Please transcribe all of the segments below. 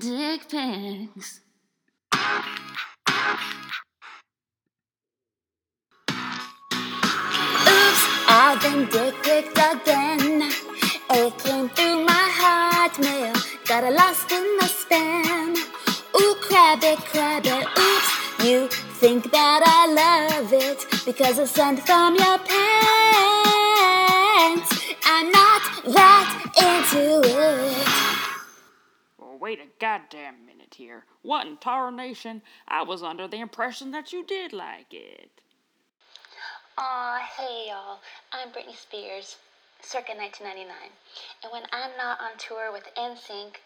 dick pics. Oops, I've been dick picked again. It came through my hotmail, got it lost in the spam. Ooh, crab it, crab it, oops. You think that I love it because it's sent from your pants. I'm not that into it. Wait a goddamn minute here. What in tarnation? I was under the impression that you did like it. Aw, hey y'all. I'm Britney Spears, circa 1999. And when I'm not on tour with NSYNC,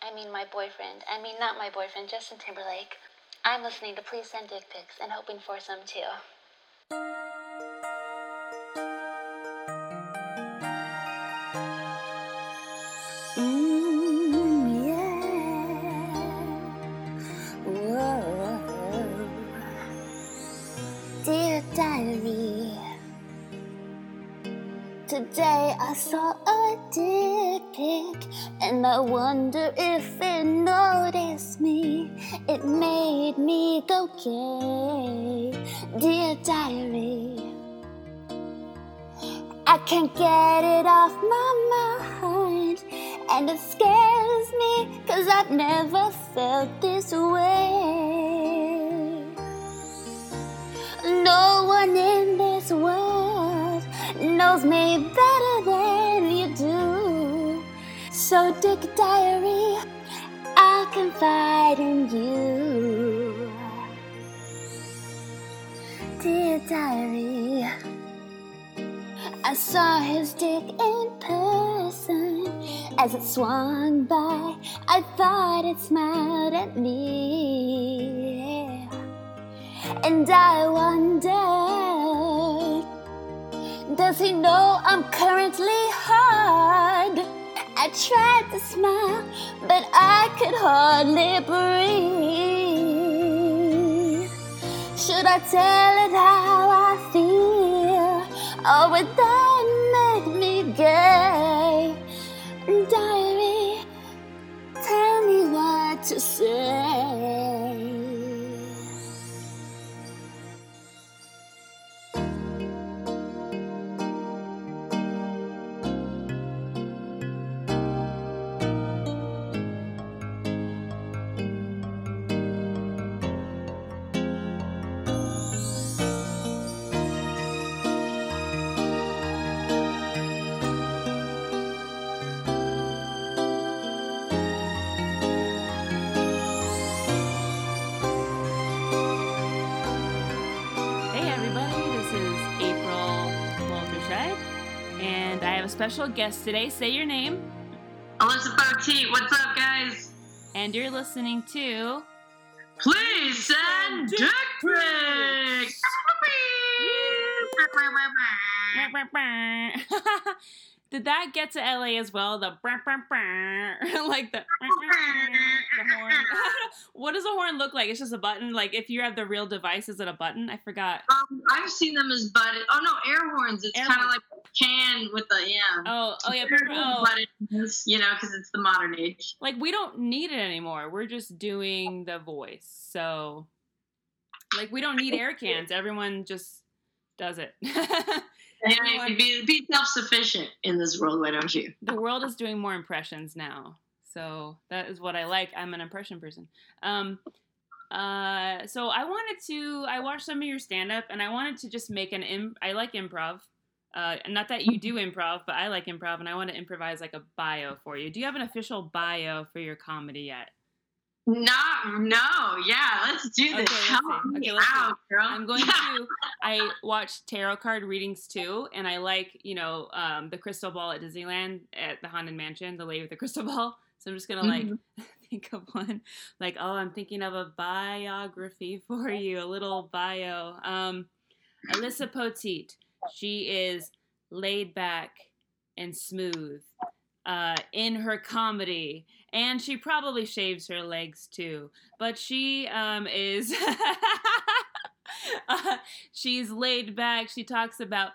I mean my boyfriend, I mean not my boyfriend, Justin Timberlake, I'm listening to Please Send Dick Pics and hoping for some too. Today I saw a dick pic and I wonder if it noticed me. It made me go gay. Dear diary, I can't get it off my mind and it scares me cause I've never felt this way. No one in this world knows me better than you do. So, Dick Diary, I'll confide in you. Dear Diary, I saw his dick in person as it swung by. I thought it smiled at me. And I wondered, does he know I'm currently hard? I tried to smile, but I could hardly breathe. Should I tell it how I feel, or would that make me gay? Diary, tell me what to say. Special guest today. Say your name, Alyssa Poteet, what's up, guys? and you're listening to. Please send dick pics. Did that get to LA as well? The like the the horn. what does a horn look like? It's just a button. Like if you have the real device, is it a button? I forgot. Um, I've seen them as button. Oh no, air horns. It's kind of like a can with the yeah. Oh, oh yeah, oh, buttons, you know, because it's the modern age. like we don't need it anymore. We're just doing the voice. So like we don't need air cans. Everyone just does it. And Everyone- you be, be self-sufficient in this world, why don't you? the world is doing more impressions now. So that is what I like. I'm an impression person. Um uh so I wanted to I watched some of your stand up and I wanted to just make an Im- I like improv. Uh not that you do improv, but I like improv and I want to improvise like a bio for you. Do you have an official bio for your comedy yet? No, no, yeah, let's do this. Okay, let's Okay, let's out, girl. I'm going to. I watch tarot card readings too, and I like you know um, the crystal ball at Disneyland at the Haunted Mansion, the lady with the crystal ball. So I'm just gonna like Mhm. think of one, like oh, I'm thinking of a biography for you, a little bio. Um, Alyssa Poteet. She is laid back and smooth uh, in her comedy, and she probably shaves her legs too. But she um, is. uh, she's laid back. She talks about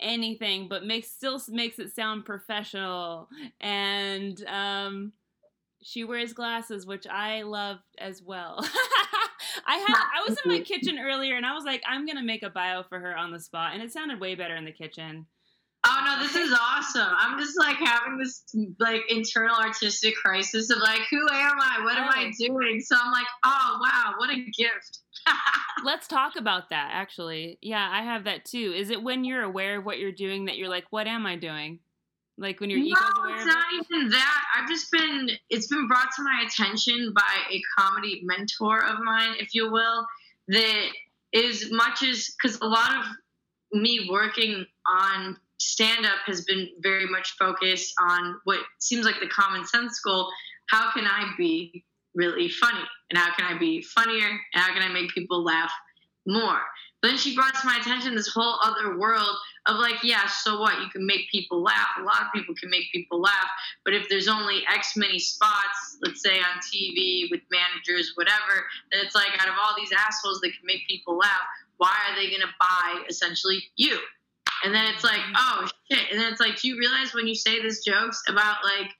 anything, but makes still makes it sound professional, and um, She wears glasses, which I love as well. I had I was in my kitchen earlier and I was like, I'm gonna make a bio for her on the spot, and it sounded way better in the kitchen. Oh no, this is awesome. I'm just like having this like internal artistic crisis of like, who am I? What am I oh. doing? So I'm like, oh wow, what a gift. Let's talk about that actually. Yeah, I have that too. Is it when you're aware of what you're doing that you're like, what am I doing? Like when your ego's no, aware it's not even that. I've just been it's been brought to my attention by a comedy mentor of mine, if you will, that is much as because a lot of me working on stand up has been very much focused on what seems like the common sense goal. How can I be really funny? And how can I be funnier? And how can I make people laugh more? But then she brought to my attention this whole other world of like, yeah, so what? You can make people laugh. A lot of people can make people laugh. But if there's only X many spots, let's say on TV with managers, whatever, then it's like out of all these assholes that can make people laugh, why are they going to buy essentially you? And then it's like, mm-hmm. oh shit. And then it's like, do you realize when you say these jokes about like,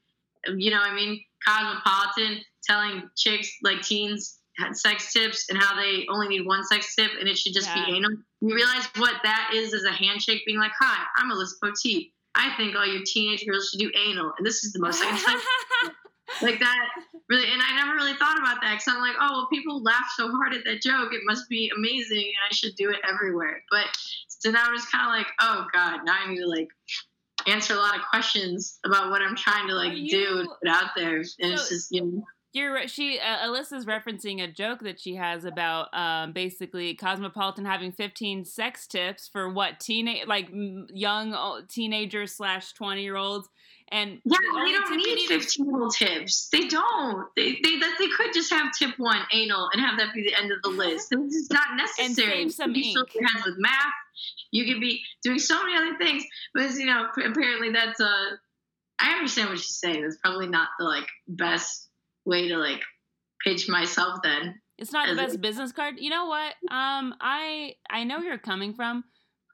you know, what I mean, Cosmopolitan telling chicks like teens had sex tips and how they only need one sex tip and it should just Yeah. be anal. You realize what that is as a handshake being like, hi, I'm Alyssa Poteet. I think all you teenage girls should do anal, and this is the most like that really and i never really thought about that because i'm like oh well people laugh so hard at that joke it must be amazing and i should do it everywhere but so now i'm just kind of like oh god now i need to like answer a lot of questions about what i'm trying to like Are do and put out there and it's just you know You're. She uh, Alyssa's referencing a joke that she has about um, basically Cosmopolitan having 15 sex tips for what teenage like young teenagers slash 20 year olds, and yeah the they don't need 15 little tips they don't they, they that they could just have tip one anal and have that be the end of the list it's just not necessary and save some you can ink. your hands with math you could be doing so many other things but you know apparently that's a. I understand what she's saying that's probably not the like best way to like pitch myself then It's not the best business card. You know what? Um, I I know where you're coming from,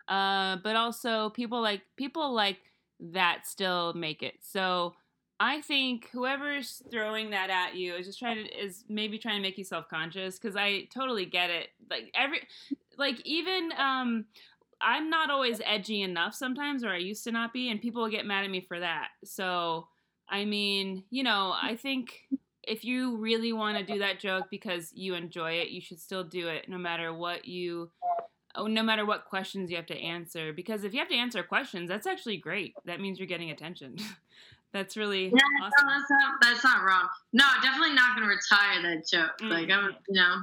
uh, but also people like people like that still make it. So I think whoever's throwing that at you is just trying to is maybe trying to make you self conscious because I totally get it. Like every like even um. I'm not always edgy enough sometimes, or I used to not be, and people will get mad at me for that. So, I mean, you know, I think if you really want to do that joke because you enjoy it, you should still do it no matter what you oh, no matter what questions you have to answer because if you have to answer questions, that's actually great. That means you're getting attention. that's really yeah no, awesome. that's not that's not wrong no definitely not gonna retire that joke Mm. like i'm you know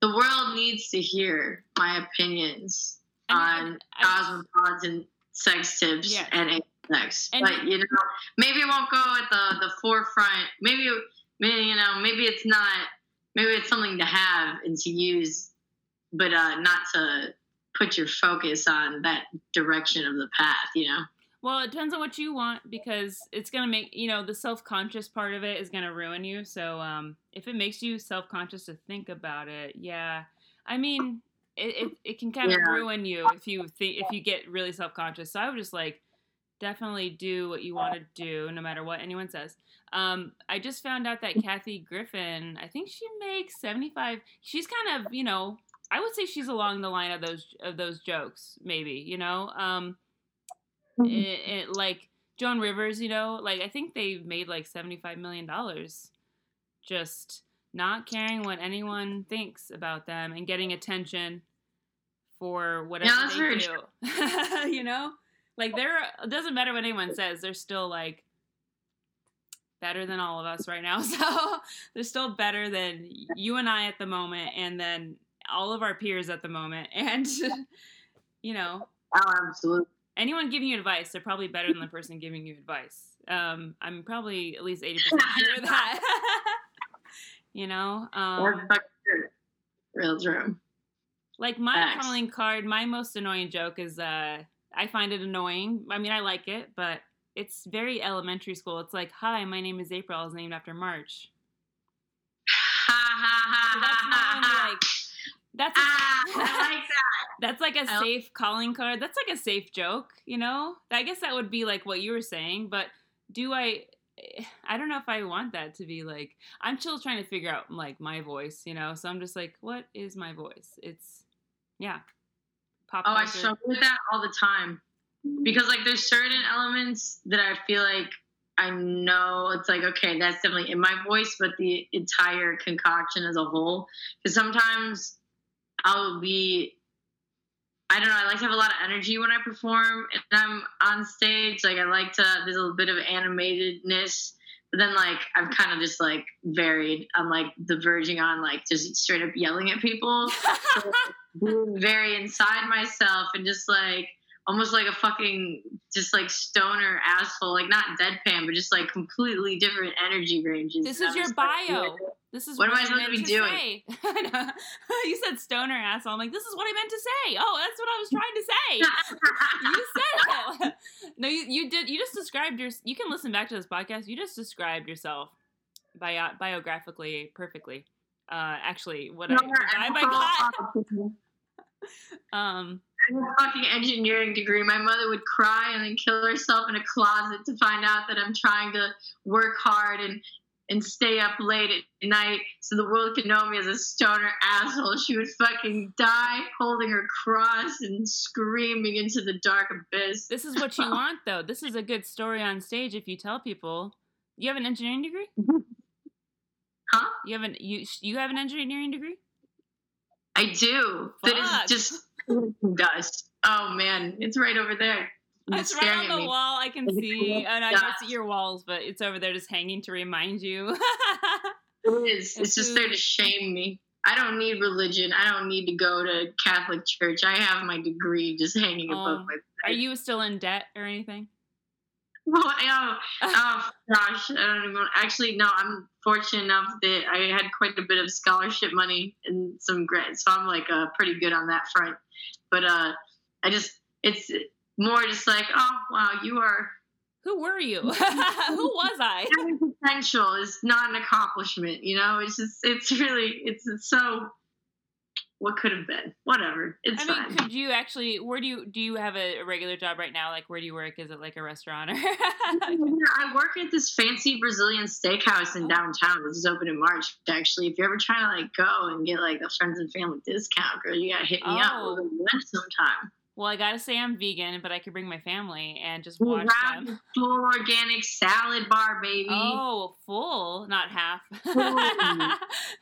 the world needs to hear my opinions I mean, on cosmopolitan sex tips Yes. and sex. And but you know, maybe it won't go at the the forefront. Maybe maybe you know, maybe it's not. Maybe it's something to have and to use, but uh, not to put your focus on that direction of the path. You know. Well, it depends on what you want because it's gonna make you know the self conscious part of it is gonna ruin you. So um, if it makes you self conscious to think about it, yeah, I mean it it, it can kind of Yeah. ruin you if you think if you get really self conscious. So I would just like definitely do what you want to do no matter what anyone says. Um, I just found out that Kathy Griffin, I think she makes seventy five. She's kind of you know I would say she's along the line of those of those jokes maybe you know. Um, it, it, like Joan Rivers, you know, like I think they made like seventy five million dollars, just not caring what anyone thinks about them and getting attention for whatever that's they do. you know, like they're it doesn't matter what anyone says, they're still like better than all of us right now. So they're still better than you and I at the moment, and then all of our peers at the moment, and you know Oh, absolutely. anyone giving you advice, they're probably better than the person giving you advice. Um, I'm probably at least eighty percent sure of that. you know, um. Real true. like my calling card. My most annoying joke is uh, I find it annoying. I mean, I like it, but it's very elementary school. It's like, "Hi, my name is April. I was named after March." Ha ha ha ha ha. like that's Ah, I like that. That's like a safe calling card. That's like a safe joke, you know? I guess that would be like what you were saying, but do I I don't know if I want that to be like. I'm still trying to figure out like my voice, you know. So I'm just like, what is my voice? It's yeah, pop Oh, I struggle with that all the time because like there's certain elements that I feel like I know it's like okay, that's definitely in my voice, but the entire concoction as a whole. Because sometimes I'll be, I don't know, I like to have a lot of energy when I perform and I'm on stage. Like I like to, there's a little bit of animatedness. But then, like, I've kind of just like varied. I'm like the verging on like just straight up yelling at people being very inside myself and just like almost like a fucking just like stoner asshole, like not deadpan, but just like completely different energy ranges. This And is I'm your like, bio. This is What am I I supposed to be doing? You said stoner asshole. I'm like, this is what I meant to say. Oh, that's what I was trying to say. you said it. no, you, you did. You just described your. You can listen back to this podcast. You just described yourself bio, biographically perfectly. Uh, actually, what I, the vibe I got. Um, I have a fucking engineering degree. My mother would cry and then kill herself in a closet to find out that I'm trying to work hard and and stay up late at night so the world could know me as a stoner asshole. She would fucking die holding her cross and screaming into the dark abyss. this is what you want, though. This is a good story on stage if you tell people. You have an engineering degree. Huh? You have an you you have an engineering degree. I do. That Fuck. is just dust. Oh man, it's right over there. It's right on the wall. I can Is it see, and I don't see your walls, but it's over there, just hanging to remind you. It is. It's It's just there to shame me. I don't need religion. I don't need to go to Catholic church. I have my degree just hanging above Oh. my Are you still in debt or anything? Well, oh, oh gosh, I don't even. Actually, no. I'm fortunate enough that I had quite a bit of scholarship money and some grants, so I'm like uh, pretty good on that front. But uh, I just, it's more just like, oh wow, you are Who were you? Who was I? having potential is not an accomplishment. You know, it's just, it's really, it's, it's so. What could have been? Whatever. It's I mean, fine. could you actually? Where do you do you have a, a regular job right now? Like, where do you work? Is it like a restaurant or? I work at this fancy Brazilian steakhouse in oh. downtown. This is open in March. Actually, if you're ever trying to like go and get like a friends and family discount, girl, you gotta hit me up. Oh. We'll go lunch sometime. Well, I gotta say I'm vegan, but I could bring my family and just watch them. full organic salad bar, baby. Oh, full, not half.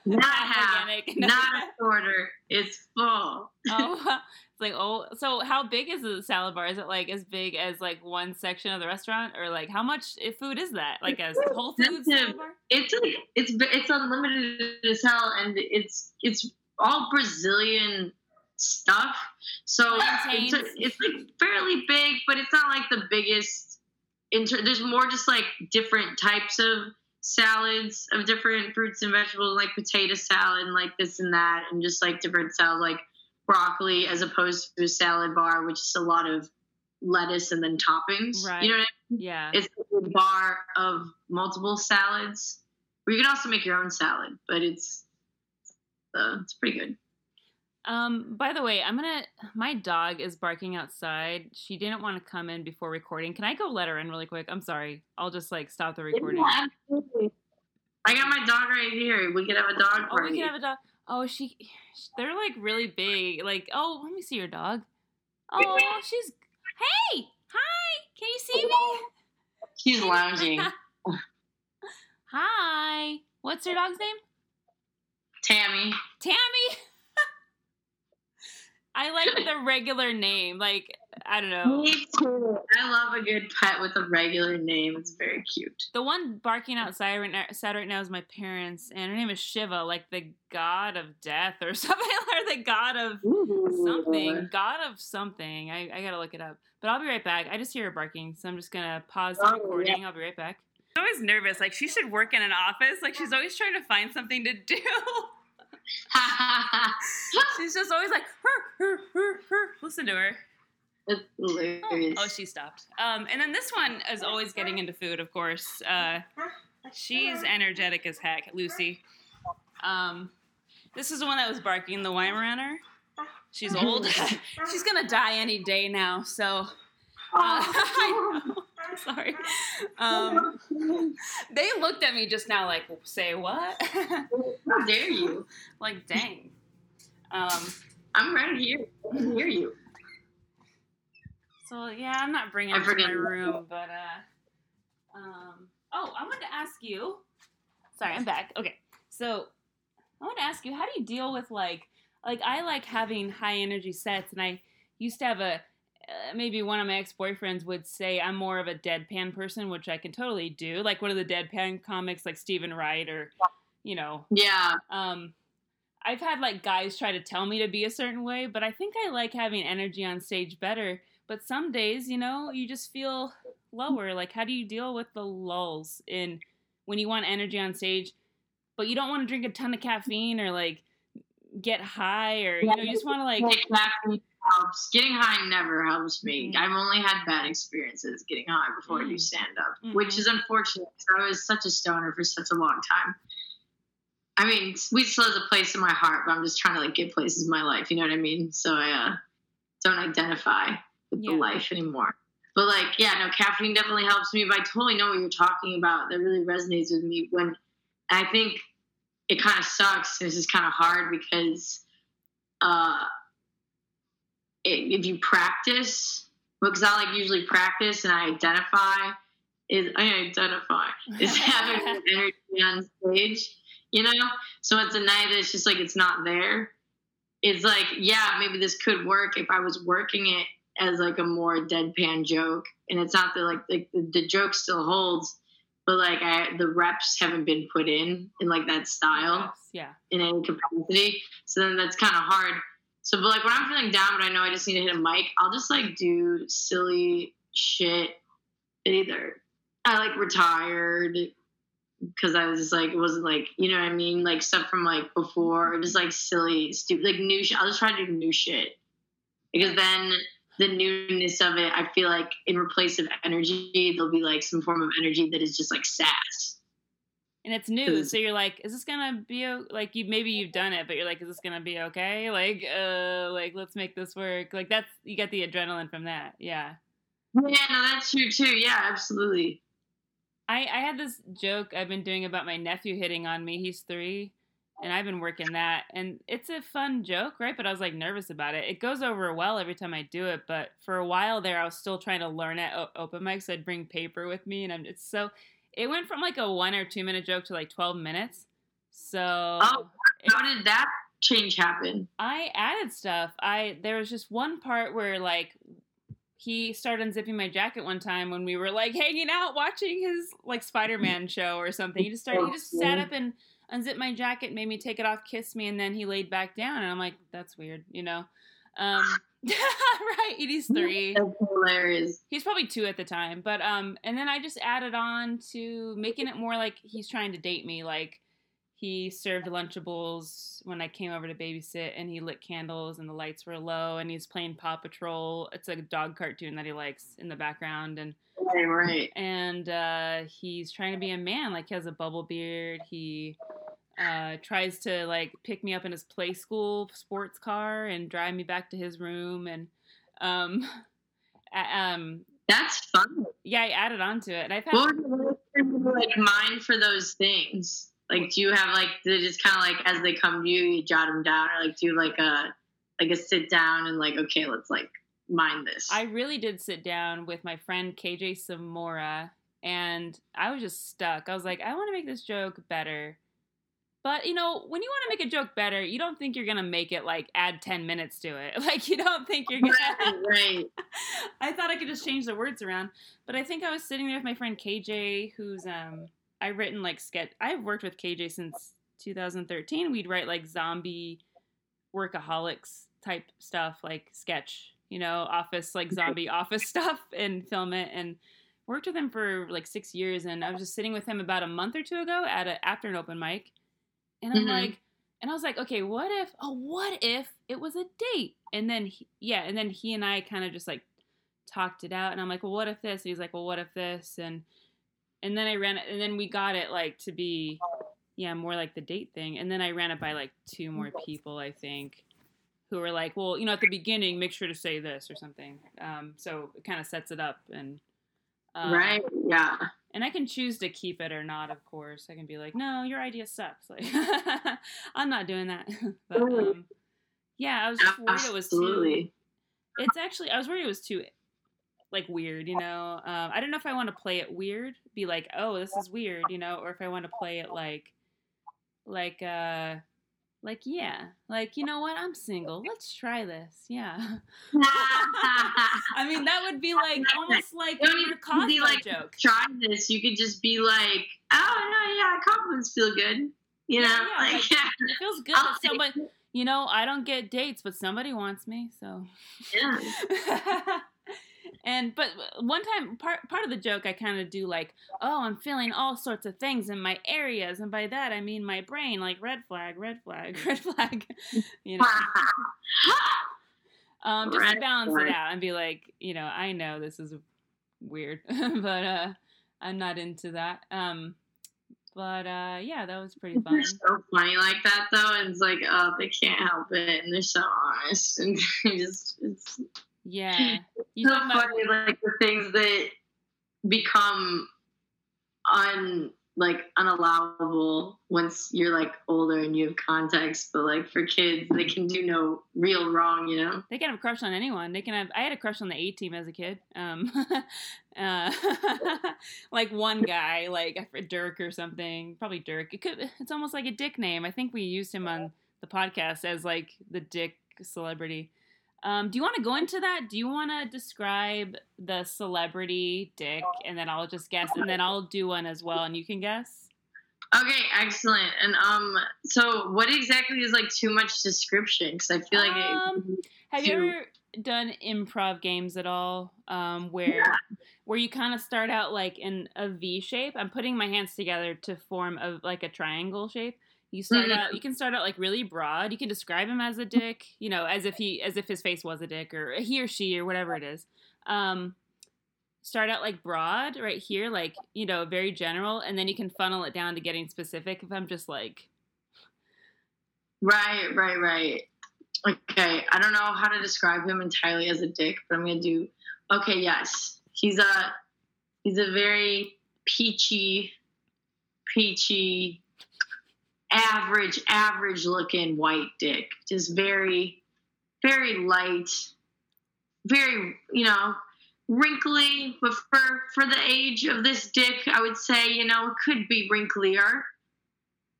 Not half, organic. Not a quarter. It's full. oh, it's like oh. So how big is the salad bar? Is it like as big as like one section of the restaurant, or like how much eh, food is that? Like a Whole Foods salad bar? It's like it's it's unlimited as hell, and it's it's all Brazilian stuff. So it's, Plantains. it's like fairly big, but it's not like the biggest. Inter- there's more just like different types of salads of different fruits and vegetables, like potato salad and like this and that, and just like different salads, like broccoli, as opposed to a salad bar, which is a lot of lettuce and then toppings. Right. You know what I mean? Yeah. it's a bar of multiple salads. Or you can also make your own salad, but it's uh, it's pretty good. Um, by the way, I'm gonna my dog is barking outside. She didn't want to come in before recording. Can I go let her in really quick? I'm sorry. I'll just like stop the recording. Yeah, absolutely. I got my dog right here. We could have a dog Oh, party. we can have a dog. Oh, she they're like really big. Like, oh, let me see your dog. Oh, she's Hey! Hi! Can you see me? She's lounging. Hi. What's your dog's name? Tammy. Tammy. I like the regular name. Like, I don't know. Me too. I love a good pet with a regular name. It's very cute. The one barking outside right now, outside right now is my parents, and her name is Shiva, like the god of death or something, or the god of something, god of something. I, I gotta look it up. But I'll be right back. I just hear her barking, so I'm just gonna pause the Oh, recording. I'll be right back. She's always nervous. Like she should work in an office. Like she's always trying to find something to do. she's just always like, her, her, her, her. Listen to her. hilarious. Oh, she stopped. Um, and then this one is always getting into food, of course. Uh, she's energetic as heck, Lucy. Um, this is the one that was barking, the Weimaraner. She's old. she's gonna die any day now, so. Uh, I know. Sorry. Um, they looked at me just now, like, say what? How dare you? like, dang. Um, I'm right here. I can hear you. so yeah, I'm not bringing it to my room, but uh, um, oh, I wanted to ask you. Sorry, I'm back. Okay, so I want to ask you, how do you deal with like, like I like having high energy sets, and I used to have a. Uh, maybe one of my ex-boyfriends would say I'm more of a deadpan person, which I can totally do. Like one of the deadpan comics, like Steven Wright, or you know, Yeah. um i've had like guys try to tell me to be a certain way but i think i like having energy on stage better but some days you know you just feel lower like how do you deal with the lulls in when you want energy on stage but you don't want to drink a ton of caffeine or like get high or you know you just want to like caffeine helps. Getting high never helps me. Mm. I've only had bad experiences getting high before I do Mm. stand up, Mhm. which is unfortunate because I was such a stoner for such a long time. I mean, weed still has a place in my heart, but I'm just trying to like get places in my life. You know what I mean? So I uh, don't identify with Yeah. the life anymore. But like, yeah, no, caffeine definitely helps me. But I totally know what you're talking about. That really resonates with me. When I think it kind of sucks. This is kind of hard because uh, if you practice, because I like usually practice and I identify. Is I identify is having energy on stage, you know. So it's a night that's just like it's not there. It's like yeah, maybe this could work if I was working it as like a more deadpan joke, and it's not that like the, the, the joke still holds, but like I the reps haven't been put in in like that style yeah in any capacity. So then that's kind of hard. So, but like when I'm feeling down, but I know I just need to hit a mic, I'll just like do silly shit. Either I like retired because I was just like, it wasn't like, you know what I mean? Like stuff from like before, just like silly, stupid, like new shit. I'll just try to do new shit because then the newness of it, I feel like in replace of energy, there'll be like some form of energy that is just like sass. And it's new so you're like is this gonna be o- like you maybe you've done it but you're like is this gonna be okay like uh like let's make this work like that's you get the adrenaline from that yeah Yeah, no, that's true too. Yeah, absolutely. I, I had this joke I've been doing about my nephew hitting on me. He's three, and I've been working that. And it's a fun joke, right? But I was like nervous about it. It goes over well every time I do it. But for a while there, I was still trying to learn at o- open mics. So I'd bring paper with me, and I'm it's so. It went from like a one or two minute joke to like twelve minutes. So Oh, How did that change happen? I added stuff. I there was just one part where like he started unzipping my jacket one time when we were like hanging out watching his like Spider-Man show or something. He just started he just sat up and unzipped my jacket, made me take it off, kissed me, and then he laid back down and I'm like, that's weird, you know. Um right, he's three. That's hilarious. He's probably two at the time, but um, and then I just added on to making it more like he's trying to date me. Like he served Lunchables when I came over to babysit, and he lit candles, and the lights were low, and he's playing Paw Patrol. It's a dog cartoon that he likes in the background, and Right, right. and uh, he's trying to be a man. Like he has a bubble beard. He uh, tries to like pick me up in his play school sports car and drive me back to his room. And um, um, That's fun. yeah, I added on to it. And I've had What like mind for those things? Like, do you have like they just kind of like as they come to you, you jot them down, or like do like a like a sit down and like okay, let's like mind this. I really did sit down with my friend KJ Samora, and I was just stuck. I was like, I want to make this joke better. But you know, when you want to make a joke better, you don't think you're gonna make it like add ten minutes to it. Like you don't think you're gonna. right, right. I thought I could just change the words around, but I think I was sitting there with my friend KJ, who's um I've written like sketch. I've worked with KJ since 2013. We'd write like zombie workaholics type stuff, like sketch, you know, office like zombie office stuff, and film it. And worked with him for like six years. And I was just sitting with him about a month or two ago at a, after an open mic, and I'm Mhm. like. And I was like, okay, what if? Oh, what if it was a date? And then, he, yeah, and then he and I kind of just like talked it out and I'm like, well, what if this? And he's like, well, what if this? And and then I ran it, and then we got it like to be, yeah, more like the date thing. And then I ran it by like two more people, I think, who were like, well, you know, at the beginning, make sure to say this or something. Um, so it kind of sets it up, and Um, right. Yeah. And I can choose to keep it or not, of course. I can be like, no, your idea sucks. Like, I'm not doing that. but um, yeah, I was just worried it was too. It's actually, I was worried it was too, like, weird, you know? Um, I don't know if I want to play it weird, be like, oh, this is weird, you know? Or if I want to play it like, like, uh, like, yeah, like, you know what? I'm single. Let's try this. Yeah. I mean, that would be like almost like You your be like, joke. Try this. You could just be like, oh no, yeah, compliments feel good. You know, yeah, like, like, yeah. It feels good I'll that somebody, you know, I don't get dates, but somebody wants me, so. yeah. and but one time part part of the joke I kind of do like, oh, I'm feeling all sorts of things in my areas, and by that I mean my brain, like red flag, red flag, red flag, you know, um, just to balance flag. it out and be like, you know, I know this is weird, but uh, I'm not into that. Um, but uh, yeah, that was pretty fun. They're so funny like that though, and it's like, oh, they can't help it, and they're so honest, and just it's Yeah, you so talking about funny, like the things that become un like unallowable once you're like older and you have context, but like for kids, they can do no real wrong, you know. They can have a crush on anyone. They can have. I had a crush on the A team as a kid. Um, uh, like one guy, like Dirk or something. Probably Dirk. It could. It's almost like a Dick name. I think we used him on the podcast as like the Dick celebrity. Um, do you want to go into that? Do you want to describe the celebrity Dick, and then I'll just guess, and then I'll do one as well, and you can guess. Okay, excellent. And um, so what exactly is like too much description? Because I feel like Um, it, Have you ever done improv games at all? Um, where Yeah. where you kind of start out like in a V shape. I'm putting my hands together to form a like a triangle shape. You start Mhm. out. You can start out like really broad. You can describe him as a dick. You know, as if he as if his face was a dick or he or she or whatever it is. Um, start out like broad right here, like you know, very general, and then you can funnel it down to getting specific. If I'm just like right, right, right. Okay, I don't know how to describe him entirely as a dick, but I'm gonna do. Okay, yes, he's a he's a very peachy, peachy, average, average looking white dick. Just very, very light, very you know wrinkly, but for for the age of this dick, I would say you know it could be wrinklier.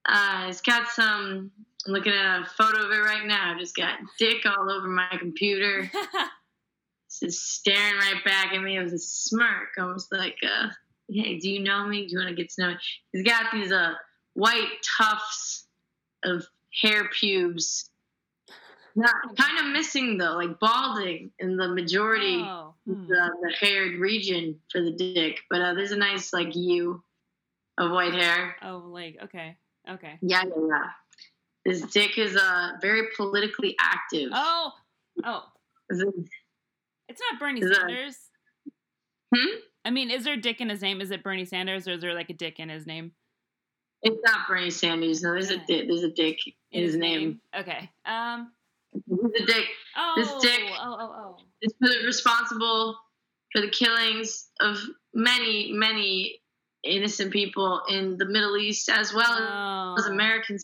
Uh, it's got some. I'm looking at a photo of it right now. Just got dick all over my computer. Just staring right back at me with a smirk, almost like, uh, "Hey, do you know me? Do you want to get to know me?" He's got these uh white tufts of hair pubes. Not kind of missing though, like balding in the majority oh, hmm. the, the haired region for the dick, but uh, there's a nice like U of white hair. oh, like okay, okay. Yeah, yeah, yeah. His dick is uh very politically active. Oh, oh. Is it- It's not Bernie Sanders. Hmm? I mean, is there a dick in his name? Is it Bernie Sanders, or is there like a dick in his name? It's not Bernie Sanders. No, there's a di- there's a dick in his name. Okay. Um. He's a dick. Oh. This dick- Oh. Oh. Oh. Is responsible for the killings of many, many innocent people in the Middle East as well oh. as American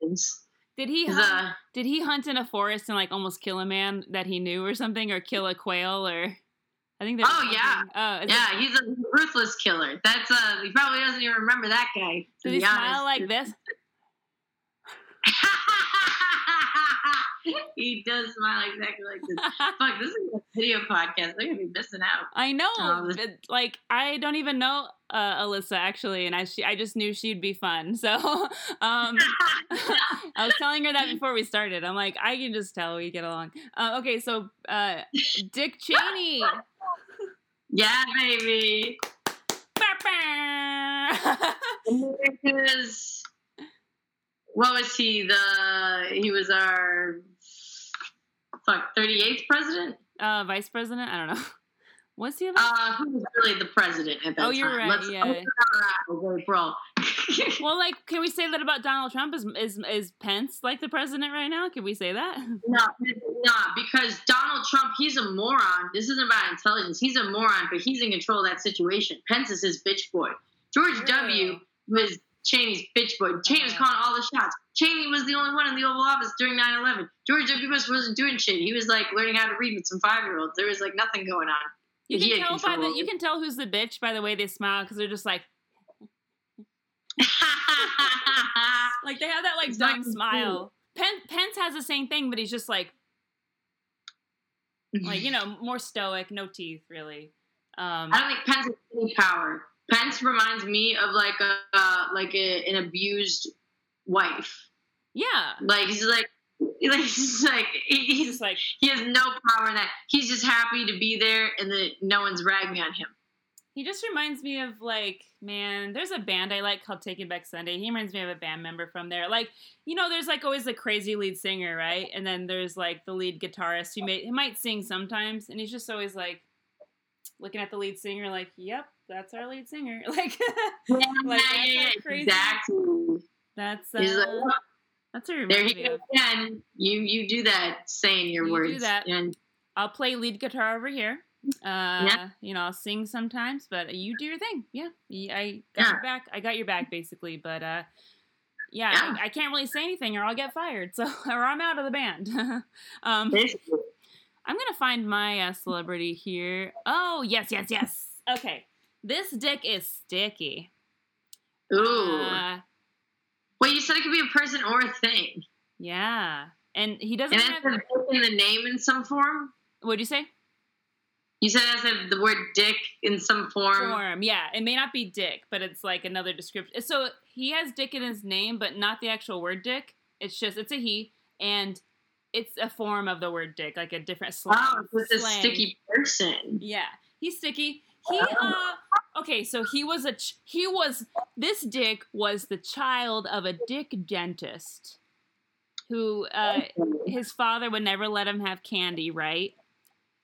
citizens. Did he hunt, a did he hunt in a forest and like almost kill a man that he knew or something, or kill a quail or? I think Oh, yeah. Oh. it- yeah, he's a ruthless killer. That's uh, he probably doesn't even remember that guy. Did he be smile honest. like this? he does smile exactly like this. Fuck, this is a video podcast. They're gonna be missing out. I know. But, like I don't even know uh, Alyssa actually, and I she, I just knew she'd be fun. So um, I was telling her that before we started. I'm like, I can just tell we get along. Uh, okay, so uh, Dick Cheney. yeah, baby. America's what was he? The he was our fuck thirty eighth president. uh, Vice President. I don't know. Was he? Uh, who was really the president at that Oh, time? Oh, you're right, Let's yeah. our. Well, like, can we say that about Donald Trump? Is is is Pence like the president right now? Can we say that? No, no, because Donald Trump, he's a moron. This isn't about intelligence. He's a moron, but he's in control of that situation. Pence is his bitch boy. George True. W. was Cheney's bitch boy. Cheney was Uh-huh. calling all the shots. Cheney was the only one in the Oval Office during 9 11. George W. Bush wasn't doing shit. He was like learning how to read with some five year olds. There was like nothing going on. You He can tell by the you can tell who's the bitch by the way they smile because they're just like like they have that like dumb like- smile. Pen- Pence has the same thing, but he's just like like you know more stoic, no teeth really. Um, I don't think Pence has any power. Pence reminds me of like a uh, like a, an abused wife. yeah, Like he's like, like he's like he's he's like he has no power in that. He's just happy to be there, and that no one's ragging on him. he just reminds me of like man. There's a band I like called Taking Back Sunday. He reminds me of a band member from there. Like you know, there's like always the crazy lead singer, right? And then there's like the lead guitarist who may he might sing sometimes, and he's just always like looking at the lead singer, like, "Yep, that's our lead singer." Like. Yeah, Like, yeah, that's yeah, crazy- exactly. That's like, uh, "Oh, that's it there he me again. You you do that, saying your You do words, that. and I'll play lead guitar over here. Uh, you know, I'll sing sometimes, but you do your thing. Yeah, I got Yeah. your back. I got your back, basically. But uh, yeah, Yeah. I, I can't really say anything, or I'll get fired. So, or I'm out of the band. um, I'm gonna find my uh, celebrity here. Oh, yes, yes, yes. Okay, this dick is sticky. ooh. Uh, Wait, you said it could be a person or a thing, yeah, and he doesn't and have. that's in the name in some form. What'd you say? You said it has the word "dick" in some form. form. Yeah, it may not be dick, but it's like another description. So he has dick in his name, but not the actual word dick. It's just it's a he, and it's a form of the word dick, like a different slang. Oh, it's a sticky person. Yeah, he's sticky. He uh okay, so he was a ch- he was this dick was the child of a dick dentist who uh his father would never let him have candy, right?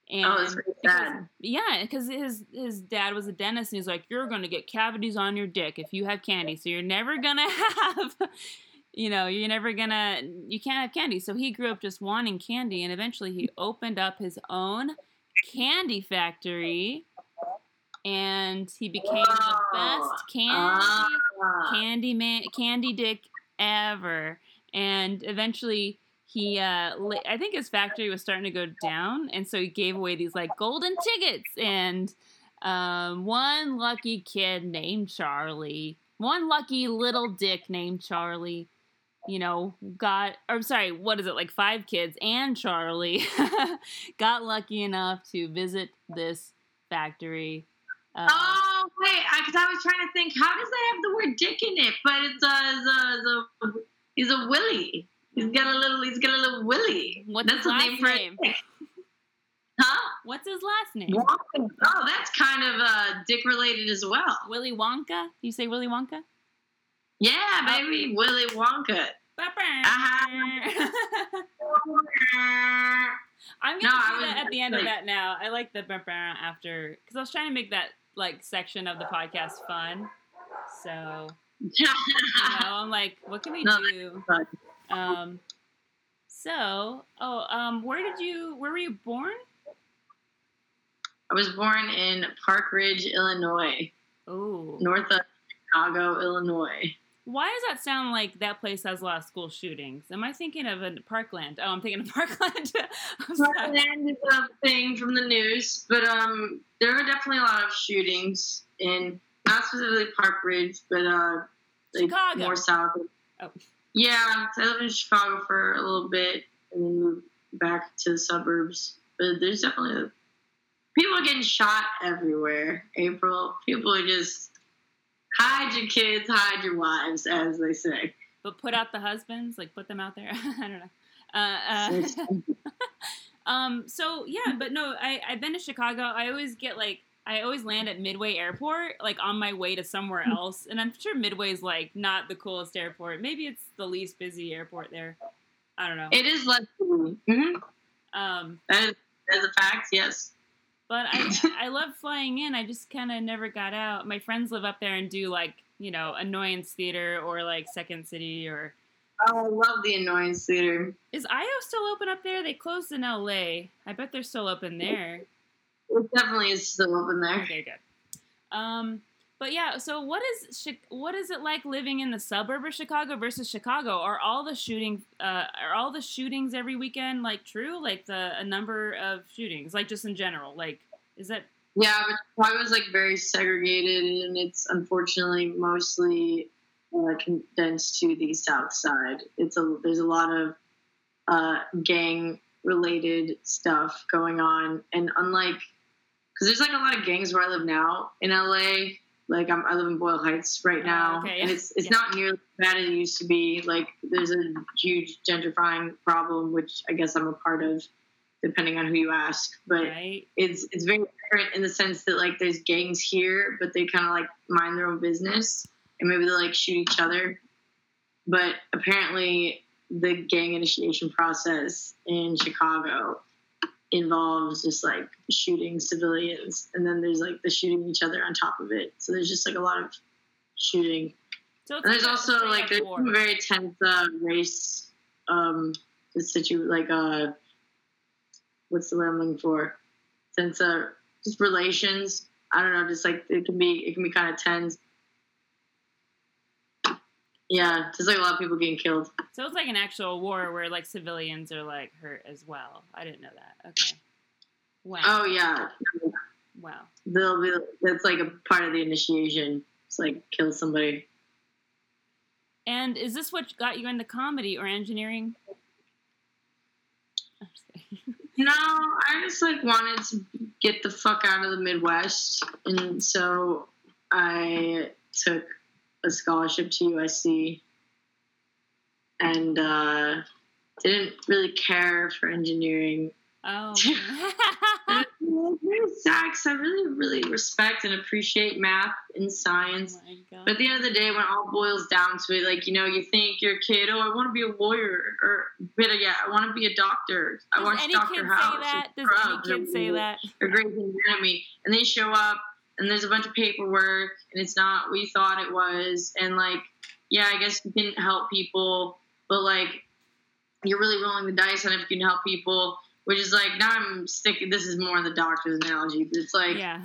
And Oh, that's very because- yeah, because his his dad was a dentist, and he's like, "You're gonna get cavities on your dick if you have candy, so you're never gonna have, you know, you're never gonna, you can't have candy." So he grew up just wanting candy, and eventually he opened up his own candy factory, and he became the best candy Ah. candy man candy dick ever. And eventually he uh i think his factory was starting to go down and so he gave away these like golden tickets and um one lucky kid named charlie one lucky little dick named charlie you know got or sorry what is it like five kids and charlie got lucky enough to visit this factory uh, Oh wait, because I, was trying to think, how does that have the word "dick" in it? But it's a, it's a, he's a willy. He's got a little, he's got a little willy. What's That's his last name for name? dick. Huh? what's his last name Wonka. Oh, that's kind of uh, dick related as well. Willy Wonka? You say Willy Wonka? Yeah, baby, Willy Wonka. I'm gonna I do that at the end of that now. I like the after because I was trying to make that like section of the podcast fun. So you know, I'm like, what can we do? Um, so oh, um, where did you? Where were you born? I was born in Park Ridge, Illinois, Oh, north of Chicago, Illinois. Why does that sound like that place has a lot of school shootings? Am I thinking of a Parkland? Oh, I'm thinking of Parkland. Parkland is a thing from the news, but um, there are definitely a lot of shootings in not specifically Park Ridge, but uh, like Chicago. more south. Oh. Yeah, I lived in Chicago for a little bit and then moved back to the suburbs. But there's definitely people are getting shot everywhere. April, people are just hide your kids, hide your wives, as they say. but put out the husbands, like put them out there. I don't know. Uh, uh, um. So yeah, but no, I I've been to Chicago. I always get like I always land at Midway Airport, like on my way to somewhere else, and I'm sure Midway's like not the coolest airport. Maybe it's the least busy airport there. I don't know. It is less. Mm-hmm. Um. That is, that is a fact. Yes. But I I love flying in. I just kind of never got out. My friends live up there and do like you know, Annoyance Theater or like Second City or Oh, I love the Annoyance Theater. is IO still open up there? They closed in LA. I bet they're still open there. It definitely is still open there. Okay, good. Um, but yeah, so what is what is it like living in the suburb of Chicago versus Chicago? Are all the shooting uh, are all the shootings every weekend like true? Like the a number of shootings, like just in general, like is that Yeah, but Chicago is like very segregated, and it's unfortunately mostly uh, condensed to the south side. It's a there's a lot of uh, gang related stuff going on, and unlike because there's like a lot of gangs where I live now in LA. Like I'm, I live in Boyle Heights right Oh, now, okay, and it's it's Yeah. not nearly as bad as it used to be. Like there's a huge gentrifying problem, which I guess I'm a part of, depending on who you ask. But right? it's it's very different in the sense that like there's gangs here, but they kind of like mind their own business and maybe they like shoot each other. But apparently, the gang initiation process in Chicago involves just like shooting civilians, and then there's like the shooting each other on top of it. So there's just like a lot of shooting. So And there's like also like there's war. very tense uh, race um situ like uh what's the word I'm looking for? Since uh just relations. I don't know, just like it can be it can be kind of tense. Yeah, there's like a lot of people getting killed. So it's like an actual war where like civilians are like hurt as well. I didn't know that. Okay. Wow. Oh yeah, Wow. they'll be. That's like a part of the initiation. It's like kill somebody. And is this what got you into comedy or engineering? Just. No, I just like wanted to get the fuck out of the Midwest, and so I took a scholarship to USC, and uh, didn't really care for engineering. Oh. And it really sucks. I really, really respect and appreciate math and science. Oh. But at the end of the day, when it all boils down to it, like you know, you think you're a kid. Oh, I want to be a lawyer, or better yet, I want to be a doctor. I Does watch any Doctor kid House. say that? Does any kid say that? or Grey's Anatomy, and they show up, and there's a bunch of paperwork, and it's not what you thought it was, and like, yeah, I guess you can help people, but like, you're really rolling the dice on if you can help people, which is like now I'm sticking. This is more in the doctor's analogy, but it's like Yeah.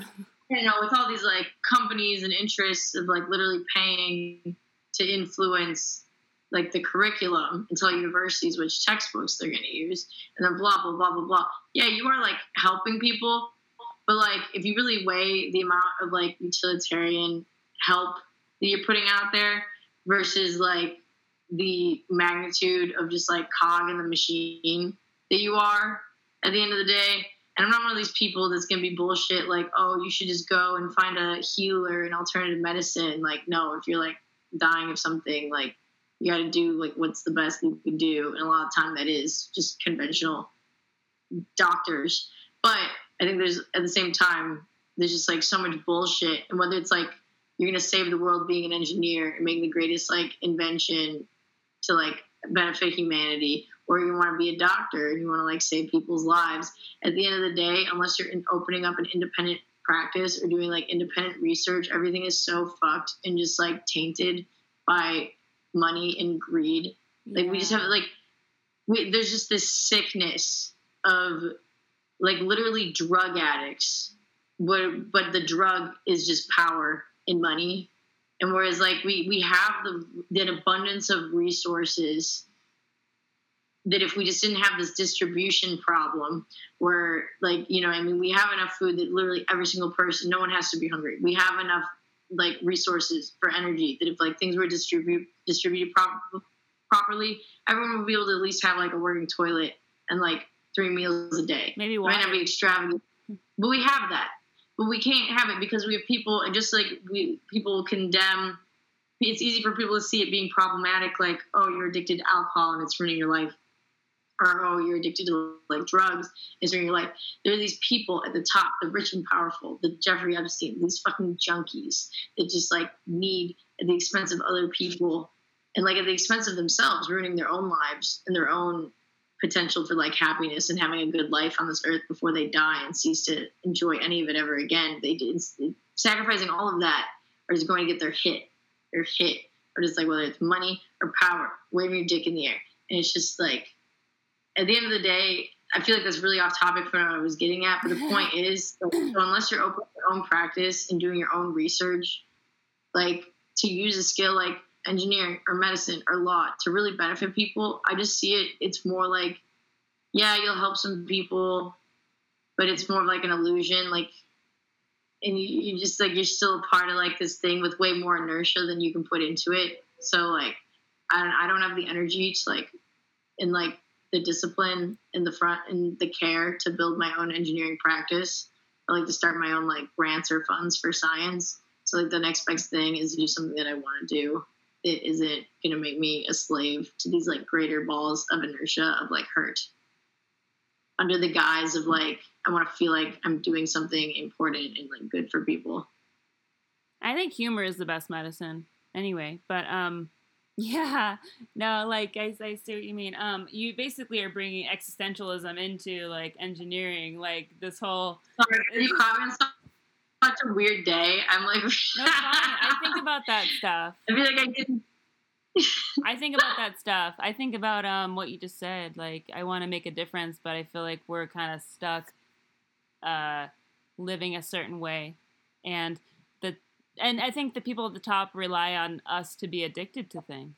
you know, with all these like companies and interests of like literally paying to influence like the curriculum and tell universities which textbooks they're going to use, and then blah blah blah blah blah. Yeah, you are like helping people, but like if you really weigh the amount of like utilitarian help that you're putting out there versus like the magnitude of just like cog in the machine that you are at the end of the day. And I'm not one of these people that's gonna be bullshit like, oh, you should just go and find a healer in alternative medicine. Like, no, if you're like dying of something, like you gotta do like what's the best you can do. And a lot of time that is just conventional doctors. But I think there's at the same time, there's just like so much bullshit. And whether it's like you're gonna save the world being an engineer and making the greatest like invention to like benefit humanity, or you want to be a doctor and you want to like save people's lives. At the end of the day, unless you're in opening up an independent practice or doing like independent research, everything is so fucked and just like tainted by money and greed. Like we just have like we, there's just this sickness of like literally drug addicts, but but the drug is just power and money. And whereas like we we have the that abundance of resources that if we just didn't have this distribution problem where like you know i mean we have enough food that literally every single person no one has to be hungry we have enough like resources for energy that if like things were distribute distributed prop- properly everyone would be able to at least have like a working toilet and like three meals a day. Maybe it might not be extravagant but we have that. But we can't have it because we have people and just like we people condemn it's easy for people to see it being problematic like oh you're addicted to alcohol and it's ruining your life. Or oh you're addicted to like drugs it's ruining your life. There are these people at the top the rich and powerful the jeffrey epstein these fucking junkies that just like need at the expense of other people and like at the expense of themselves ruining their own lives and their own potential for like happiness and having a good life on this earth before they die and cease to enjoy any of it ever again. They did sacrificing all of that or just going to get their hit. or hit, or just like whether it's money or power, waving your dick in the air. And it's just like, at the end of the day, I feel like that's really off topic from what I was getting at. But the point is, so unless you're open to your own practice and doing your own research, like to use a skill like engineering or medicine or law to really benefit people, I just see it. It's more like, yeah, you'll help some people, but it's more like an illusion. Like, and you, you just like you're still a part of like this thing with way more inertia than you can put into it. So like, I don't, I don't have the energy to like, and like the discipline in the front and the care to build my own engineering practice. I like to start my own like grants or funds for science. So like the next best thing is to do something that I want to do. It isn't gonna make me a slave to these like greater balls of inertia of like hurt. Under the guise of like I want to feel like I'm doing something important and like good for people. I think humor is the best medicine anyway, but um yeah, no, like I, I see what you mean. Um, you basically are bringing existentialism into like engineering, like this whole. Sorry, you such a weird day? I'm like. I think about that stuff. I feel like I didn't. I think about that stuff. I think about um what you just said. Like I want to make a difference, but I feel like we're kind of stuck, uh, living a certain way, and the and I think the people at the top rely on us to be addicted to things.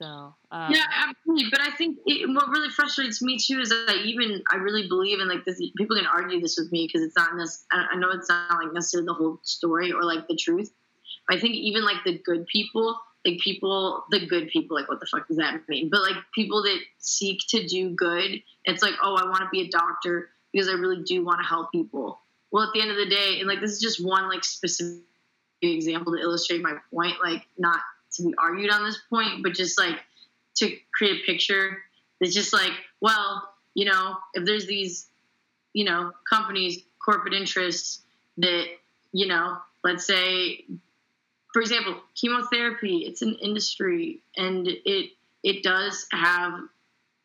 So um, yeah, absolutely. But I think it, what really frustrates me too is that even I really believe in like this. People can argue this with me because it's not this. I know it's not like necessarily the whole story or like the truth. But I think even like the good people, like people, the good people, like what the fuck does that mean? But like people that seek to do good, it's like oh, I want to be a doctor because I really do want to help people. Well, at the end of the day, and like this is just one like specific example to illustrate my point, like not to be argued on this point, but just like to create a picture that's just like, well, you know, if there's these, you know, companies, corporate interests that, you know, let's say, for example, chemotherapy, it's an industry and it it does have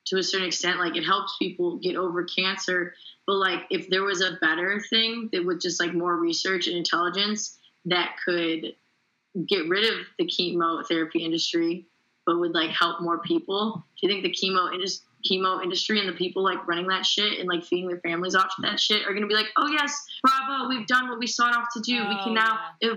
to a certain extent like it helps people get over cancer but like if there was a better thing that with just like more research and intelligence that could get rid of the chemotherapy industry, but would like help more people? Do you think the chemo industry? chemo industry and the people like running that shit and like feeding their families off that shit are gonna be like, oh yes, bravo, we've done what we sought off to do. Oh, we can oh, now yeah.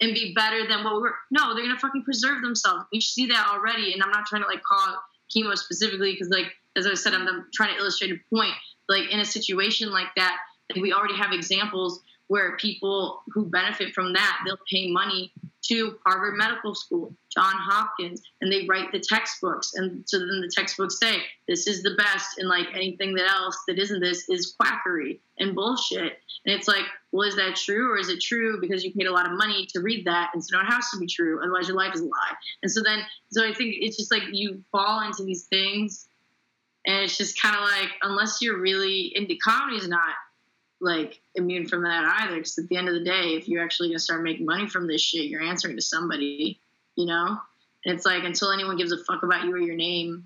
and be better than what we were. No, they're gonna fucking preserve themselves. We see that already, and I'm not trying to like call chemo specifically because like as I said, I'm, I'm trying to illustrate a point. Like in a situation like that, like, we already have examples where people who benefit from that they'll pay money to Harvard Medical School, John Hopkins, and they write the textbooks. And so then the textbooks say this is the best, and like anything that else that isn't this is quackery and bullshit. And it's like, well, is that true, or is it true because you paid a lot of money to read that, and so now it has to be true, otherwise your life is a lie. And so then, so I think it's just like you fall into these things, and it's just kind of like unless you're really into comedy is not like immune from that either. Because at the end of the day, if you're actually gonna start making money from this shit, you're answering to somebody, you know. And it's like until anyone gives a fuck about you or your name,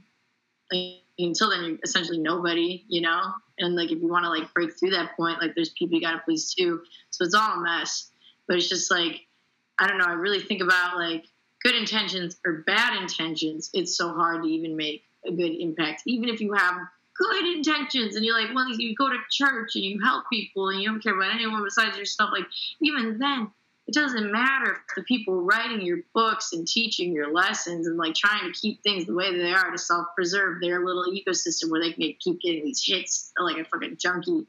like, until then you're essentially nobody, you know. And like if you want to like break through that point, like there's people you gotta please too. So it's all a mess. But it's just like I don't know. I really think about like good intentions or bad intentions. It's so hard to even make a good impact, even if you have good intentions and you're like, well, you go to church and you help people and you don't care about anyone besides yourself. Like, even then, it doesn't matter if the people writing your books and teaching your lessons and like trying to keep things the way they are to self preserve their little ecosystem where they can keep getting these hits like a fucking junkie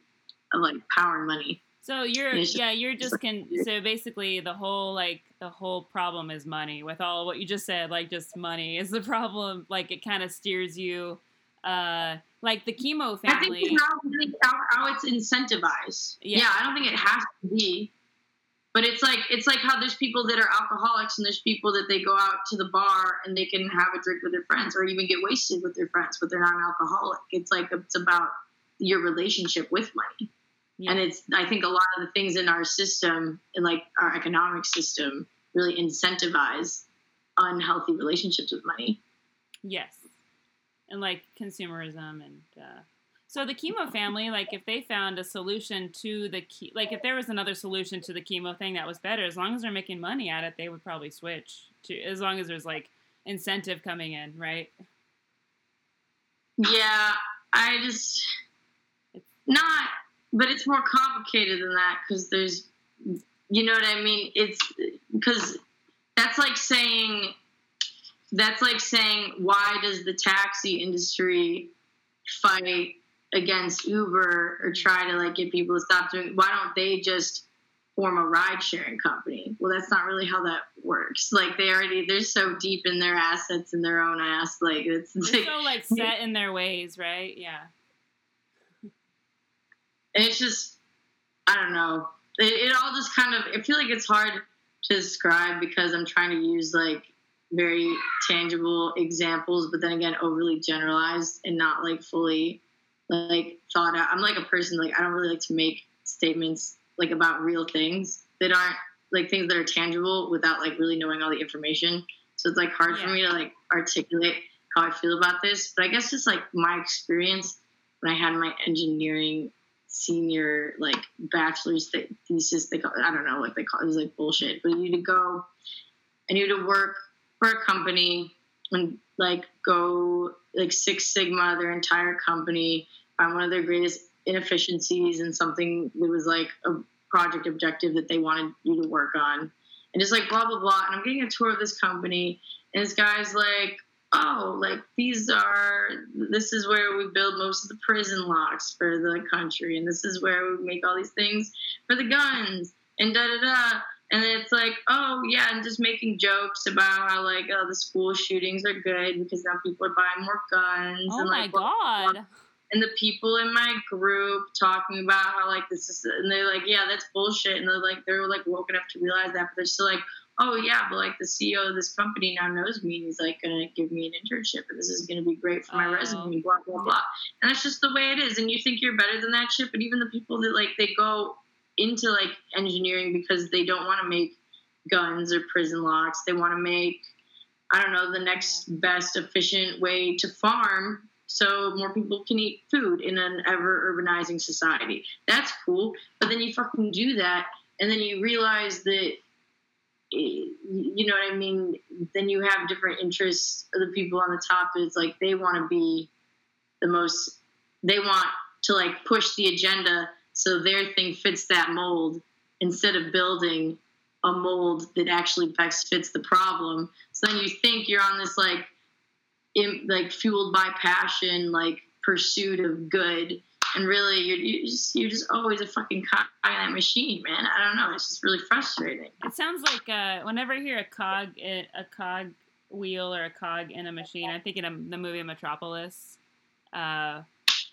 of like power and money. So you're just, yeah you're just can so basically the whole like the whole problem is money with all what you just said like just money is the problem like it kind of steers you uh like the chemo family. I think how, how it's incentivized. Yeah. yeah, I don't think it has to be. But it's like it's like how there's people that are alcoholics and there's people that they go out to the bar and they can have a drink with their friends or even get wasted with their friends, but they're not an alcoholic. It's like it's about your relationship with money. Yeah. And it's I think a lot of the things in our system and like our economic system really incentivize unhealthy relationships with money. Yes and like consumerism and uh, So the chemo family, like if they found a solution to the ke- like if there was another solution to the chemo thing that was better, as long as they're making money at it, they would probably switch to as long as there's like incentive coming in, right? Yeah, I just it's not, but it's more complicated than that because there's, you know what I mean? It's because that's like saying that's like saying why does the taxi industry fight against Uber or try to like get people to stop doing why don't they just form a ride sharing company? Well that's not really how that works. Like they already they're so deep in their assets and their own ass. Like it's They're so like set in their ways, right? Yeah. and it's just I don't know. It, it all just kind of I feel like it's hard to describe because I'm trying to use like very tangible examples, but then again overly generalized and not like fully like thought out. I'm like a person like I don't really like to make statements like about real things that aren't like things that are tangible without like really knowing all the information. So it's like hard for me to like articulate how I feel about this. But I guess just like my experience when I had my engineering senior like bachelor's th- thesis, they call I don't know what they call it, it was like bullshit. But you to go and you to work for a company and like go like Six Sigma their entire company, find one of their greatest inefficiencies and something that was like a project objective that they wanted you to work on. And just like blah blah blah. And I'm getting a tour of this company and this guy's like, Oh, like these are this is where we build most of the prison locks for the country and this is where we make all these things for the guns and da da da and then it's like, oh yeah, and just making jokes about how like oh the school shootings are good because now people are buying more guns Oh and my like blah, blah, blah. god. and the people in my group talking about how like this is and they're like yeah that's bullshit and they're like they're like woke enough to realize that but they're still like oh yeah but like the ceo of this company now knows me and he's like gonna give me an internship and this is gonna be great for my Oh. resume blah blah blah and that's just the way it is and you think you're better than that shit but even the people that like they go into like engineering because they don't want to make guns or prison locks they want to make I don't know, the next best efficient way to farm so more people can eat food in an ever urbanizing society. That's cool. But then you fucking do that and then you realize that you know what I mean, then you have different interests of the people on the top it's like they want to be the most they want to like push the agenda so their thing fits that mold instead of building a mold that actually best fits the problem. So then you think you're on this like, in, like fueled by passion, like pursuit of good, and really you're you just you're just always a fucking cog in that machine, man. I don't know. It's just really frustrating. It sounds like uh, whenever I hear a cog, a cog wheel or a cog in a machine, I'm thinking of the movie Metropolis. Uh,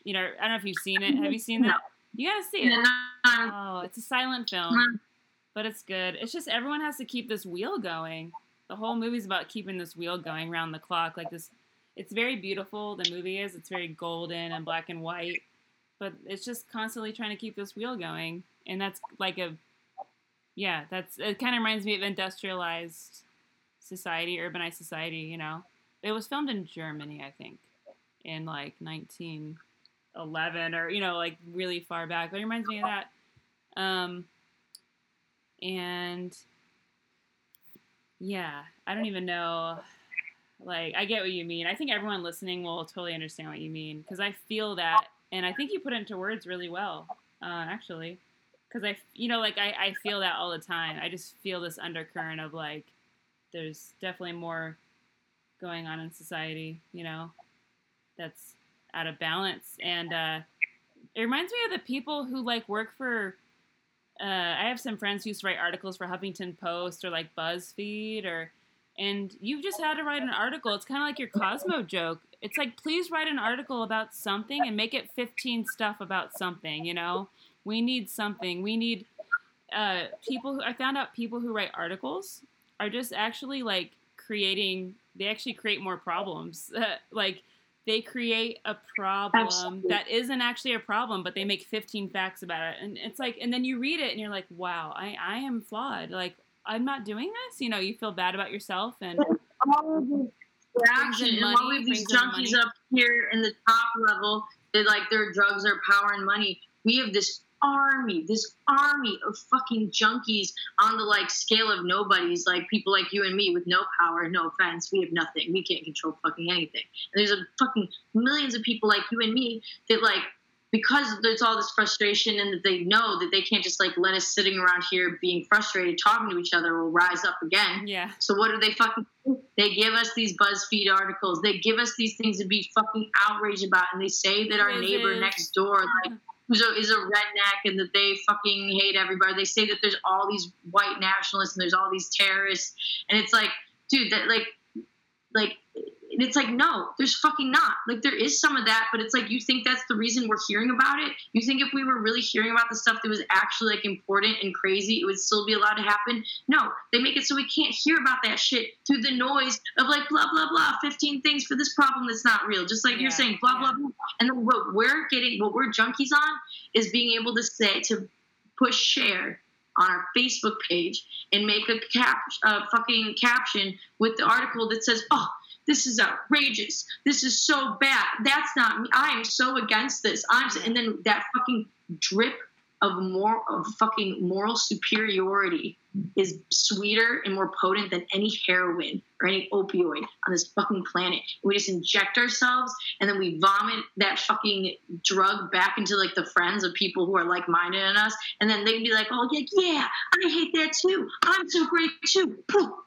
you know, I don't know if you've seen it. Have you seen that? You gotta see it. And um, Oh, it's a silent film, mm. but it's good. It's just everyone has to keep this wheel going. The whole movie's about keeping this wheel going around the clock. Like this, it's very beautiful. The movie is. It's very golden and black and white, but it's just constantly trying to keep this wheel going. And that's like a, yeah, that's it. Kind of reminds me of industrialized society, urbanized society. You know, it was filmed in Germany, I think, in like 1911 or you know, like really far back. But it reminds me of that. Um, and yeah, I don't even know. Like, I get what you mean. I think everyone listening will totally understand what you mean because I feel that, and I think you put it into words really well, uh, actually. Because I, you know, like I, I feel that all the time. I just feel this undercurrent of like, there's definitely more going on in society, you know, that's out of balance, and uh, it reminds me of the people who like work for uh, I have some friends who used to write articles for Huffington Post or like BuzzFeed or and you've just had to write an article. It's kind of like your Cosmo joke. It's like please write an article about something and make it 15 stuff about something, you know? We need something. We need uh, people who I found out people who write articles are just actually like creating they actually create more problems. like they create a problem Absolutely. that isn't actually a problem, but they make 15 facts about it. And it's like, and then you read it and you're like, wow, I, I am flawed. Like, I'm not doing this. You know, you feel bad about yourself. And all of this Brings action in and all of these junkies up here in the top level that like their drugs are power and money. We have this army, this army of fucking junkies on the like scale of nobodies, like people like you and me with no power, no offense, we have nothing. We can't control fucking anything. And there's a fucking millions of people like you and me that like because there's all this frustration and that they know that they can't just like let us sitting around here being frustrated talking to each other will rise up again. Yeah. So what do they fucking do? They give us these BuzzFeed articles. They give us these things to be fucking outraged about and they say that our neighbor next door like who's a, is a redneck and that they fucking hate everybody. They say that there's all these white nationalists and there's all these terrorists and it's like dude that like like and it's like no there's fucking not. Like there is some of that but it's like you think that's the reason we're hearing about it? You think if we were really hearing about the stuff that was actually like important and crazy it would still be allowed to happen? No. They make it so we can't hear about that shit through the noise of like blah blah blah 15 things for this problem that's not real. Just like Yeah, you're saying blah blah blah. And then what we're getting what we're junkies on is being able to say to push share on our Facebook page and make a cap, a fucking caption with the article that says, "Oh, this is outrageous. This is so bad. That's not me. I am so against this." I'm, so, and then that fucking drip of more of fucking moral superiority is sweeter and more potent than any heroin or any opioid on this fucking planet. We just inject ourselves and then we vomit that fucking drug back into like the friends of people who are like minded in us, and then they'd be like, "Oh yeah, yeah, I hate that too. I'm so great too.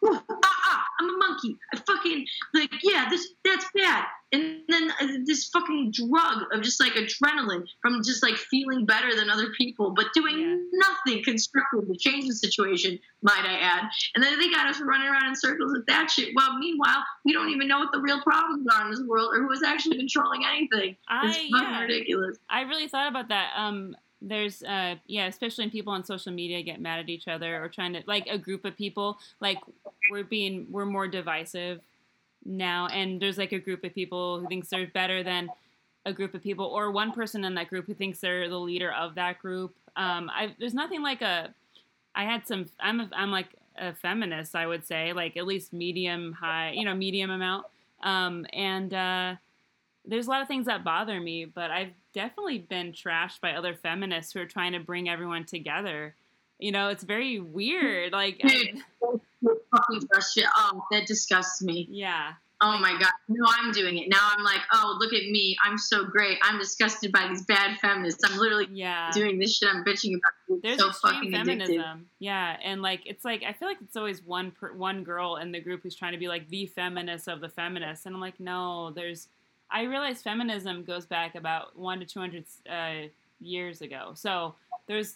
Ah, ah, I'm a monkey. I fucking like yeah, this that's bad." And then uh, this fucking drug of just like adrenaline from just like feeling better than other people, but doing Yeah. nothing constructive to change the situation, might I add. And then they got us running around in circles with that shit. Well, meanwhile, we don't even know what the real problems are in this world or who is actually controlling anything. I It's fucking yeah. ridiculous. I really thought about that. Um, there's uh, yeah, especially when people on social media get mad at each other or trying to like a group of people like we're being we're more divisive now, and there's like a group of people who thinks they're better than a group of people or one person in that group who thinks they're the leader of that group. Um, I there's nothing like a. I had some. I'm a, I'm like a feminist. I would say like at least medium high, you know, medium amount. Um, and uh, there's a lot of things that bother me, but I've definitely been trashed by other feminists who are trying to bring everyone together. You know, it's very weird. Like, I- Dude, fucking frustrated. Oh, that disgusts me. yeah, Oh my god. No, I'm doing it. Now I'm like, oh, look at me. I'm so great. I'm disgusted by these bad feminists. I'm literally yeah. doing this shit I'm bitching about. It's There's so extreme fucking feminism. addictive. Yeah, and like it's like I feel like it's always one per, one girl in the group who's trying to be like the feminist of the feminists, and I'm like, no, there's. I realize feminism goes back about one to two hundred uh, years ago. So there's,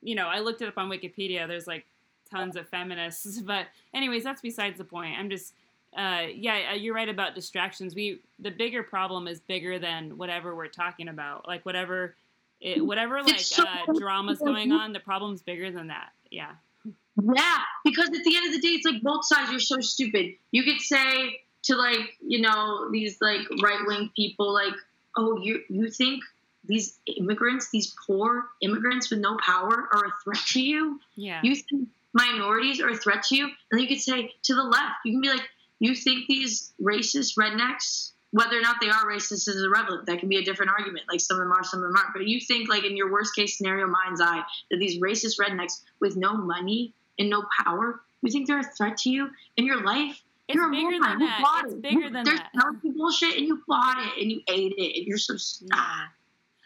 you know, I looked it up on Wikipedia. There's like tons of feminists, but anyways, that's besides the point. I'm just. Uh, yeah, uh, you're right about distractions. We the bigger problem is bigger than whatever we're talking about. Like whatever it, whatever like uh, drama's going on, the problem's bigger than that. Yeah. Yeah, because at the end of the day, it's like both sides are so stupid. You could say to like you know these like right wing people like, oh, you you think these immigrants, these poor immigrants with no power, are a threat to you? Yeah. You think minorities are a threat to you? And then you could say to the left, you can be like, you think these racist rednecks, whether or not they are racist is irrelevant. That can be a different argument. Like some of them are, some of them aren't. But you think, like in your worst case scenario, mind's eye, that these racist rednecks with no money and no power, you think they're a threat to you in your life? it's you're a bigger than You that. It's it. bigger You- than They're that. you bullshit and you bought it and you ate it and you're so stupid. Yeah.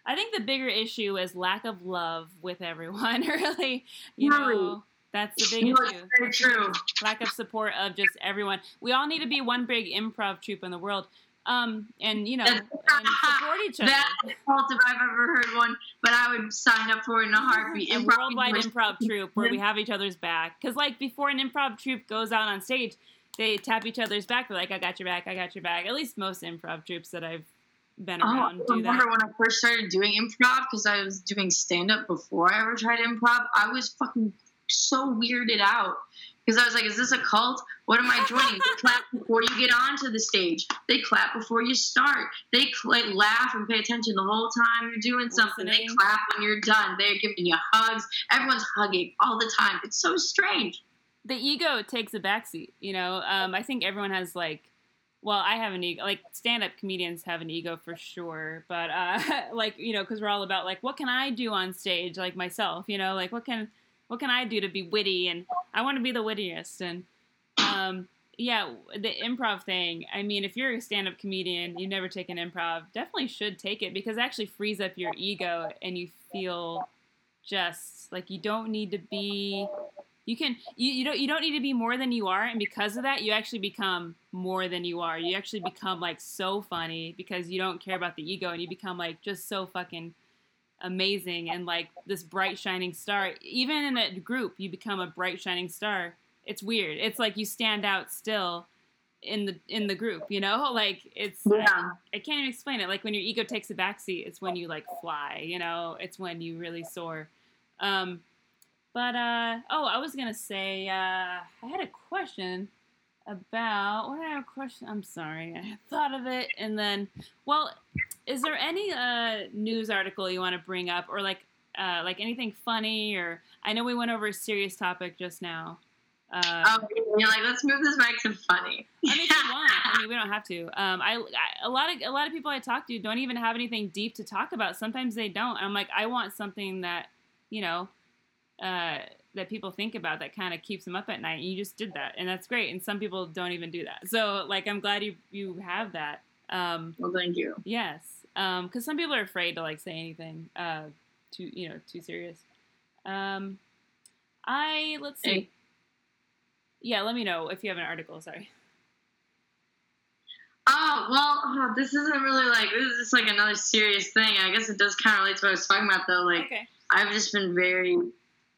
I think the bigger issue is lack of love with everyone. really, you Right. know, that's the big No, issue. very true. Lack of support of just everyone. We all need to be one big improv troupe in the world. Um, and you know, and support each other. That's the fault if I've ever heard one, but I would sign up for it in a heartbeat. a Improv worldwide improv troupe where we have each other's back. Because like before an improv troupe goes out on stage, they tap each other's back. They're like, "I got your back. I got your back." At least most improv troupes that I've been Oh, I around do remember that. when I first started doing improv because I was doing stand up before I ever tried improv. I was fucking so weirded out because I was like, "Is this a cult? What am I joining?" they clap before you get onto the stage. They clap before you start. They cl- laugh and pay attention the whole time you're doing something. They clap when you're done. They're giving you hugs. Everyone's hugging all the time. It's so strange. the ego takes a backseat. You know, um, I think everyone has like well, I have an ego. Like stand-up comedians have an ego for sure, but uh, like you know, because we're all about like what can I do on stage, like myself, you know, like what can what can I do to be witty, and I want to be the wittiest, and um, yeah, the improv thing. I mean, if you're a stand-up comedian, you've never taken improv, definitely should take it because it actually frees up your ego, and you feel just like you don't need to be you can you, you don't you don't need to be more than you are. And because of that you actually become more than you are. You actually become like so funny because you don't care about the ego and you become like just so fucking amazing and like this bright shining star. Even in a group you become a bright shining star. It's weird. It's like you stand out still in the in the group you know? Like it's Yeah. I, I can't even explain it. Like when your ego takes a backseat it's when you like fly you know? It's when you really soar. Um but uh oh i was gonna say uh i had a question about what i have a question i'm sorry i thought of it and then well is there any uh news article you want to bring up or like uh like anything funny or i know we went over a serious topic just now uh Um, you're like, let's move this back to funny. I mean, if you want. I mean, we don't have to. Um, I, I a lot of a lot of people I talk to don't even have anything deep to talk about. Sometimes they don't. I'm like, I want something that you know, uh, that people think about that kind of keeps them up at night. And you just did that, and that's great. And some people don't even do that. So, like, I'm glad you you have that. Um, well, thank you. yes, because some people are afraid to like say anything uh, too you know too serious. Um, I let's see. Hey. Yeah, let me know if you have an article. Sorry. Oh well, oh, this isn't really like this is just like another serious thing. I guess it does kind of relate to what I was talking about though. Like okay. I've just been very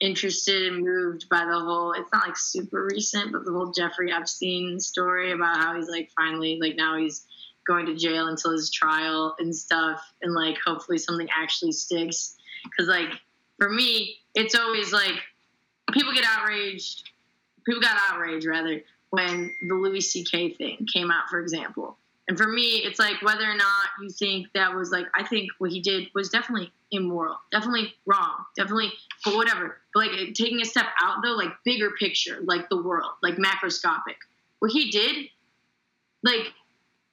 interested and moved by the whole. It's not like super recent, but the whole Jeffrey Epstein story about how he's like finally like now he's going to jail until his trial and stuff, and like hopefully something actually sticks. Because like for me, it's always like people get outraged. People got outraged rather when the Louis C.K. thing came out, for example. And for me, it's like whether or not you think that was like, I think what he did was definitely immoral, definitely wrong, definitely, but whatever. But like taking a step out though, like bigger picture, like the world, like macroscopic. What he did, like,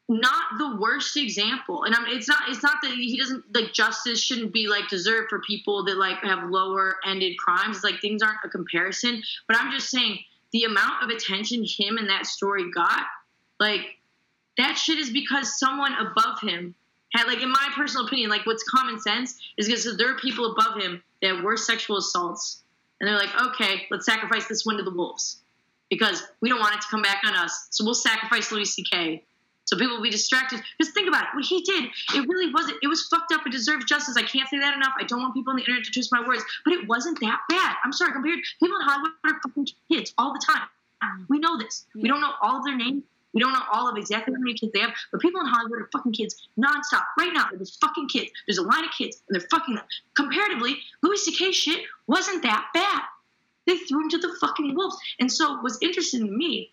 not the worst example. And I'm, it's not, it's not that he doesn't like justice shouldn't be like deserved for people that like have lower ended crimes. It's like things aren't a comparison. But I'm just saying the amount of attention him and that story got, like that shit is because someone above him had like in my personal opinion, like what's common sense is because there are people above him that were sexual assaults. And they're like, okay, let's sacrifice this one to the wolves. Because we don't want it to come back on us. So we'll sacrifice Louis C.K. So people will be distracted. Because think about it, what he did, it really wasn't. It was fucked up. It deserves justice. I can't say that enough. I don't want people on the internet to twist my words, but it wasn't that bad. I'm sorry. Compared, people in Hollywood are fucking kids all the time. We know this. We don't know all of their names. We don't know all of exactly how many kids they have. But people in Hollywood are fucking kids nonstop. Right now, there's fucking kids. There's a line of kids, and they're fucking them. Comparatively, Louis C.K. shit wasn't that bad. They threw him to the fucking wolves. And so, what's interesting to me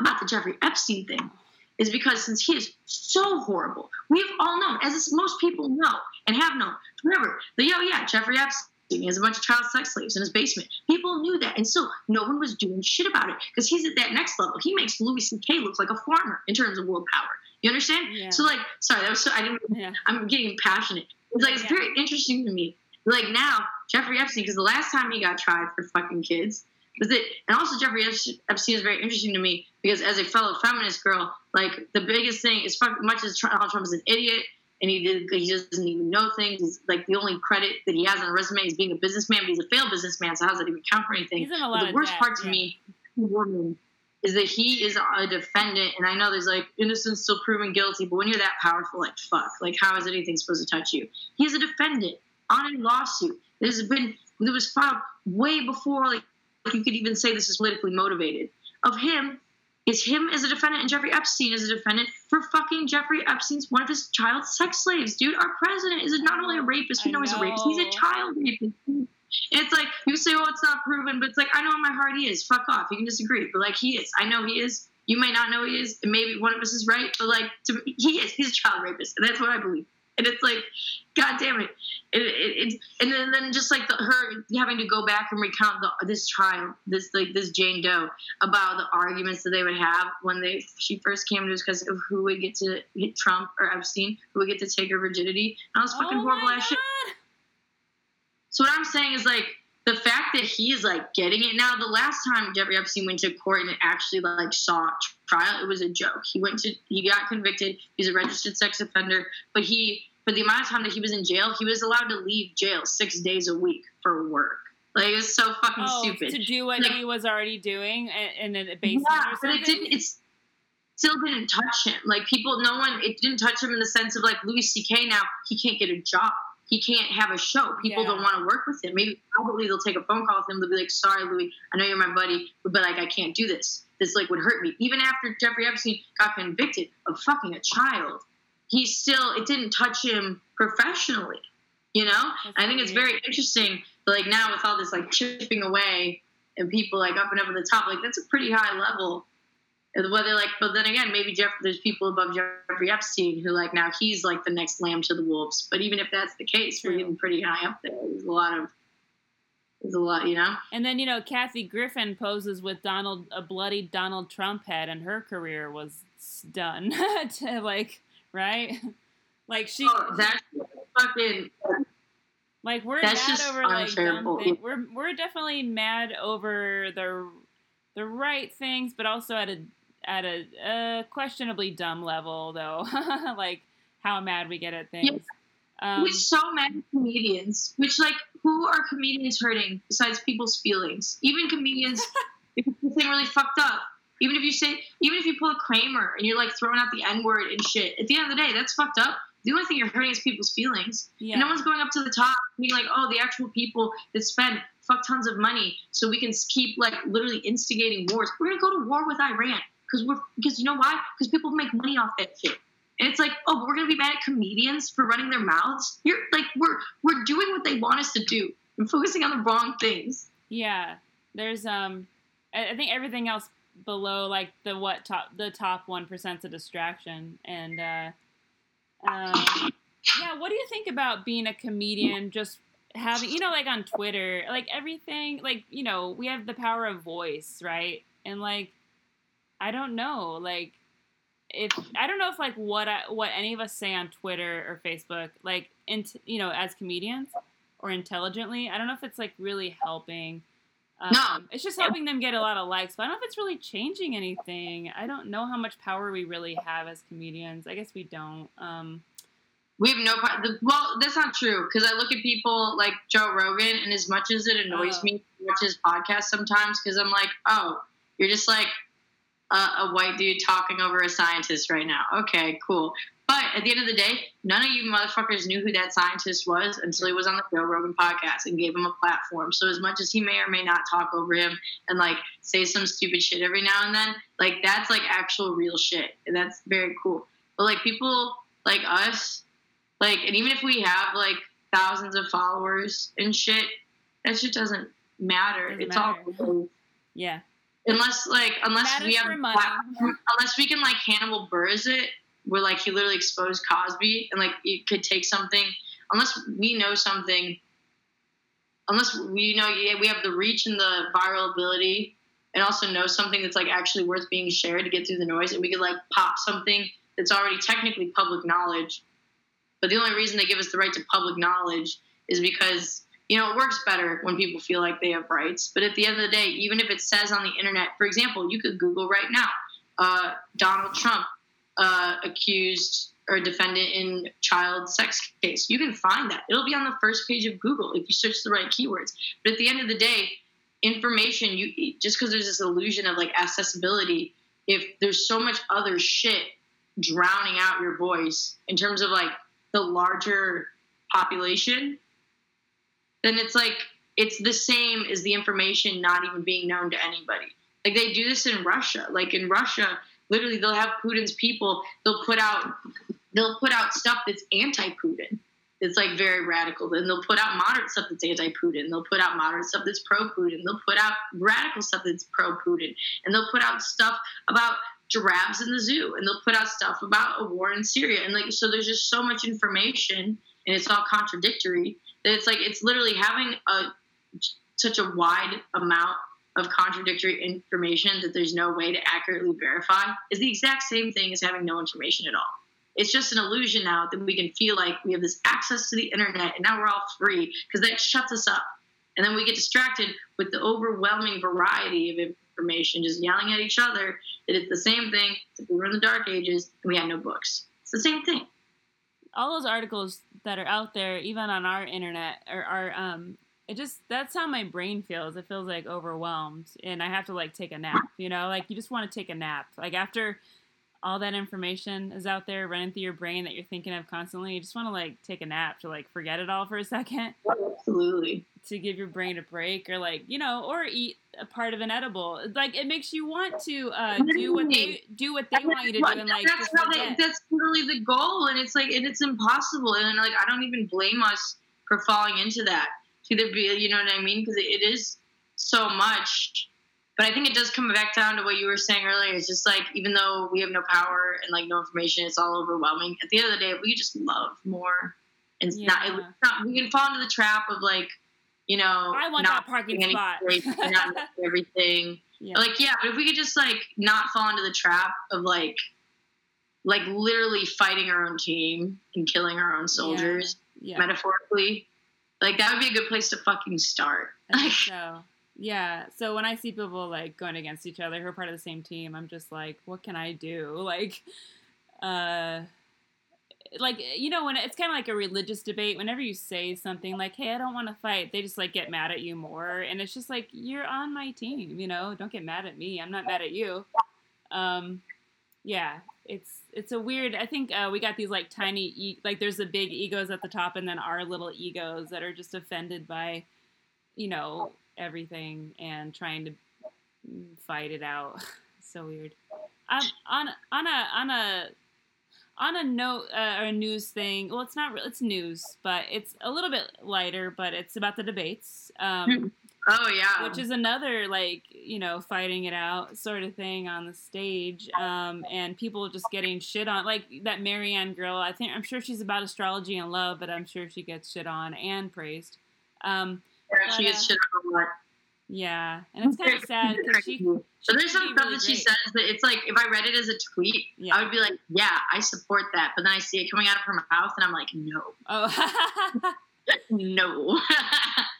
about the Jeffrey Epstein thing is because since he is so horrible, we've all known, as most people know and have known forever, that yo, yeah, Jeffrey Epstein he has a bunch of child sex slaves in his basement. People knew that, and still no one was doing shit about it because he's at that next level. He makes Louis C.K. look like a farmer in terms of world power. You understand? Yeah. So, like, sorry, that was so I didn't. Yeah. I'm getting passionate. It's like it's Yeah. very interesting to me. Like now, Jeffrey Epstein, because the last time he got tried for fucking kids was it, and also Jeffrey Epstein is very interesting to me because as a fellow feminist girl, like the biggest thing is fuck, much as Donald Trump is an idiot and he did he doesn't even know things. He's like the only credit that he has on a resume is being a businessman, but he's a failed businessman. So how does that even count for anything? He's in a lot the worst debt, part to yeah. me, woman, is that he is a defendant, and I know there's like innocence still proven guilty, but when you're that powerful, like fuck, like how is anything supposed to touch you? He's a defendant on a lawsuit has been that was filed way before like you could even say this is politically motivated. Of him is him as a defendant and Jeffrey Epstein as a defendant for fucking Jeffrey Epstein's one of his child sex slaves, dude. Our president is not only a rapist, we I know he's a rapist, he's a child rapist. And it's like you say, "Oh, it's not proven," but it's like I know in my heart he is. Fuck off. You can disagree, but like he is. I know he is. You may not know he is, maybe one of us is right, but like to, he is. He's a child rapist, and that's what I believe. And it's like, God damn it! It, it, it and then, then just like the, her having to go back and recount the, this trial, this like this Jane Doe about the arguments that they would have when they she first came to us because of who would get to hit Trump or Epstein, who would get to take her virginity. And I was fucking oh horrible shit. So what I'm saying is like the fact that he's like getting it now. The last time Jeffrey Epstein went to court and actually like saw trial, it was a joke. He went to he got convicted. He's a registered sex offender, but he for the amount of time that he was in jail, he was allowed to leave jail six days a week for work. Like it was so fucking Oh, stupid. to do what Like- he was already doing in in a basement yeah, but it didn't. It's still didn't touch him. Like people, no one. It didn't touch him in the sense of like Louis C.K. Now he can't get a job. He can't have a show. People Yeah. don't want to work with him. Maybe probably they'll take a phone call with him. They'll be like, "Sorry, Louis, I know you're my buddy, but, like I can't do this. This like would hurt me." Even after Jeffrey Epstein got convicted of fucking a child, he still it didn't touch him professionally. You know, That's I think it's very interesting. But like now with all this like chipping away and people like up and up at the top, like that's a pretty high level. Whether like, but then again, maybe Jeff, there's people above Jeffrey Epstein who like now he's like the next lamb to the wolves. But even if that's the case, we're getting pretty high up there. There's a lot of, there's a lot, you know. And then you know, Kathy Griffin poses with Donald a bloody Donald Trump head, and her career was done. to like, right? Like she, Oh, that's fucking. like we're that's mad over like dumb things. We're we're definitely mad over the the right things, but also at a at a uh, questionably dumb level, though. like how mad we get at things. Um, We're so many comedians. Which like, who are comedians hurting besides people's feelings? Even comedians, if you say really fucked up. Even if you say, even if you pull a Kramer and you're like throwing out the N word and shit, at the end of the day, that's fucked up. The only thing you're hurting is people's feelings. yeah. And no one's going up to the top being like, oh, the actual people that spend fuck tons of money so we can keep like literally instigating wars. We're gonna go to war with Iran because we're because you know why? Because people make money off that shit. And it's like, oh, we're gonna be mad at comedians for running their mouths. You're like, we're we're doing what they want us to do and focusing on the wrong things. Yeah, there's um, I I think everything else below like the what top the top one percent's a distraction, and uh, um, yeah. What do you think about being a comedian? Just having you know like on Twitter, like everything, like you know we have the power of voice, right? And like I don't know, like if I don't know if like what I, what any of us say on Twitter or Facebook, like int, you know as comedians or intelligently, I don't know if it's like really helping. Um, No. it's just helping them get a lot of likes, but I don't know if it's really changing anything. I don't know how much power we really have as comedians. I guess we don't. Um, We have no. Well, that's not true because I look at people like Joe Rogan, and as much as it annoys Oh. me to watch his podcast sometimes, because I'm like, oh, you're just like a, a white dude talking over a scientist right now. Okay, cool. But at the end of the day, none of you motherfuckers knew who that scientist was until he was on the Joe Rogan podcast and gave him a platform. So as much as he may or may not talk over him and like say some stupid shit every now and then, like that's like actual real shit, and that's very cool. But like people like us, like, and even if we have like thousands of followers and shit, that shit doesn't matter. Doesn't it's matter. all yeah, unless like unless Matters we have for a money. platform- unless we can like Hannibal Buress it, where like he literally exposed Cosby and like it could take something. Unless we know something, unless we know yeah, we have the reach and the viral ability, and also know something that's like actually worth being shared to get through the noise, and we could like pop something that's already technically public knowledge. But the only reason they give us the right to public knowledge is because you know, it works better when people feel like they have rights. But at the end of the day, even if it says on the internet, for example, you could Google right now, uh, Donald Trump uh, accused or defendant in child sex case. You can find that. It'll be on the first page of Google if you search the right keywords. But at the end of the day, information you just because there's this illusion of like accessibility, if there's so much other shit drowning out your voice in terms of like the larger population, then it's like it's the same as the information not even being known to anybody. Like they do this in Russia. Like in Russia, literally they'll have Putin's people, they'll put out they'll put out stuff that's anti-Putin. It's like very radical. Then they'll put out moderate stuff that's anti-Putin. They'll put out moderate stuff that's pro-Putin. They'll put out radical stuff that's pro-Putin. And they'll put out stuff about giraffes in the zoo and they'll put out stuff about a war in Syria and like so there's just so much information and it's all contradictory that it's like it's literally having a such a wide amount of contradictory information that there's no way to accurately verify is the exact same thing as having no information at all. It's just an illusion now that we can feel like we have this access to the internet and now we're all free because that shuts us up. And then we get distracted with the overwhelming variety of information, just yelling at each other that it's the same thing if we were in the dark ages and we had no books. It's the same thing. All those articles that are out there, even on our internet, are, are um, it just that's how my brain feels. It feels like overwhelmed, and I have to like take a nap. You know, like you just want to take a nap. Like after all that information is out there running through your brain that you're thinking of constantly, you just want to like take a nap to like forget it all for a second. Absolutely. To give your brain a break, or like you know, or eat a part of an edible. Like it makes you want to uh, do what they do what they want you to do, and like that's how they, that's literally the goal, and it's like and it's impossible, and like I don't even blame us for falling into that to either be, you know what I mean? Because it is so much. But I think it does come back down to what you were saying earlier. It's just like even though we have no power and like no information, it's all overwhelming. At the end of the day, we just love more, and yeah. not, it, not we can fall into the trap of like, you know, I want that parking spot, not everything. Yeah. Like yeah, but if we could just like not fall into the trap of like, like literally fighting our own team and killing our own soldiers, yeah. Metaphorically, like that would be a good place to fucking start. so. Yeah. So when I see people like going against each other who are part of the same team, I'm just like, what can I do? Like, uh, like you know when it's kind of like a religious debate whenever you say something like hey i don't want to fight they just like get mad at you more and it's just like you're on my team you know don't get mad at me i'm not mad at you um yeah it's it's a weird. I think uh, we got these like tiny, e- like there's the big egos at the top, and then our little egos that are just offended by, you know, everything and trying to fight it out. so weird. Um, on on a on a on a note uh, or a news thing. Well, it's not. Real it's news, but it's a little bit lighter. But it's about the debates. Um, Oh yeah. Which is another like you know fighting it out sort of thing on the stage, um, and people just getting shit on like that Marianne girl. I think I'm sure she's about astrology and love, but I'm sure she gets shit on and praised. Um, yeah, she gets uh, shit on a lot. Yeah, and it's kind of sad because she. So there's some stuff really that she great. says that it's like if I read it as a tweet, yeah. I would be like, yeah, I support that. But then I see it coming out of her mouth, and I'm like, no. Oh. no.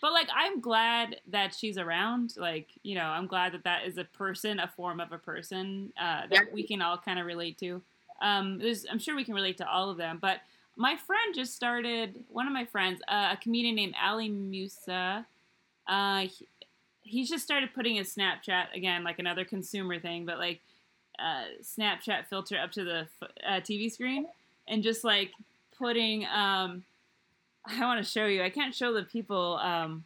but like, I'm glad that she's around. Like, you know, I'm glad that that is a person, a form of a person uh, that yeah. we can all kind of relate to. Um, there's, I'm sure we can relate to all of them. But my friend just started. One of my friends, uh, a comedian named Ali Musa. Uh, he, he's just started putting his Snapchat again, like another consumer thing, but like uh, Snapchat filter up to the uh, TV screen, and just like putting um, I want to show you. I can't show the people, um,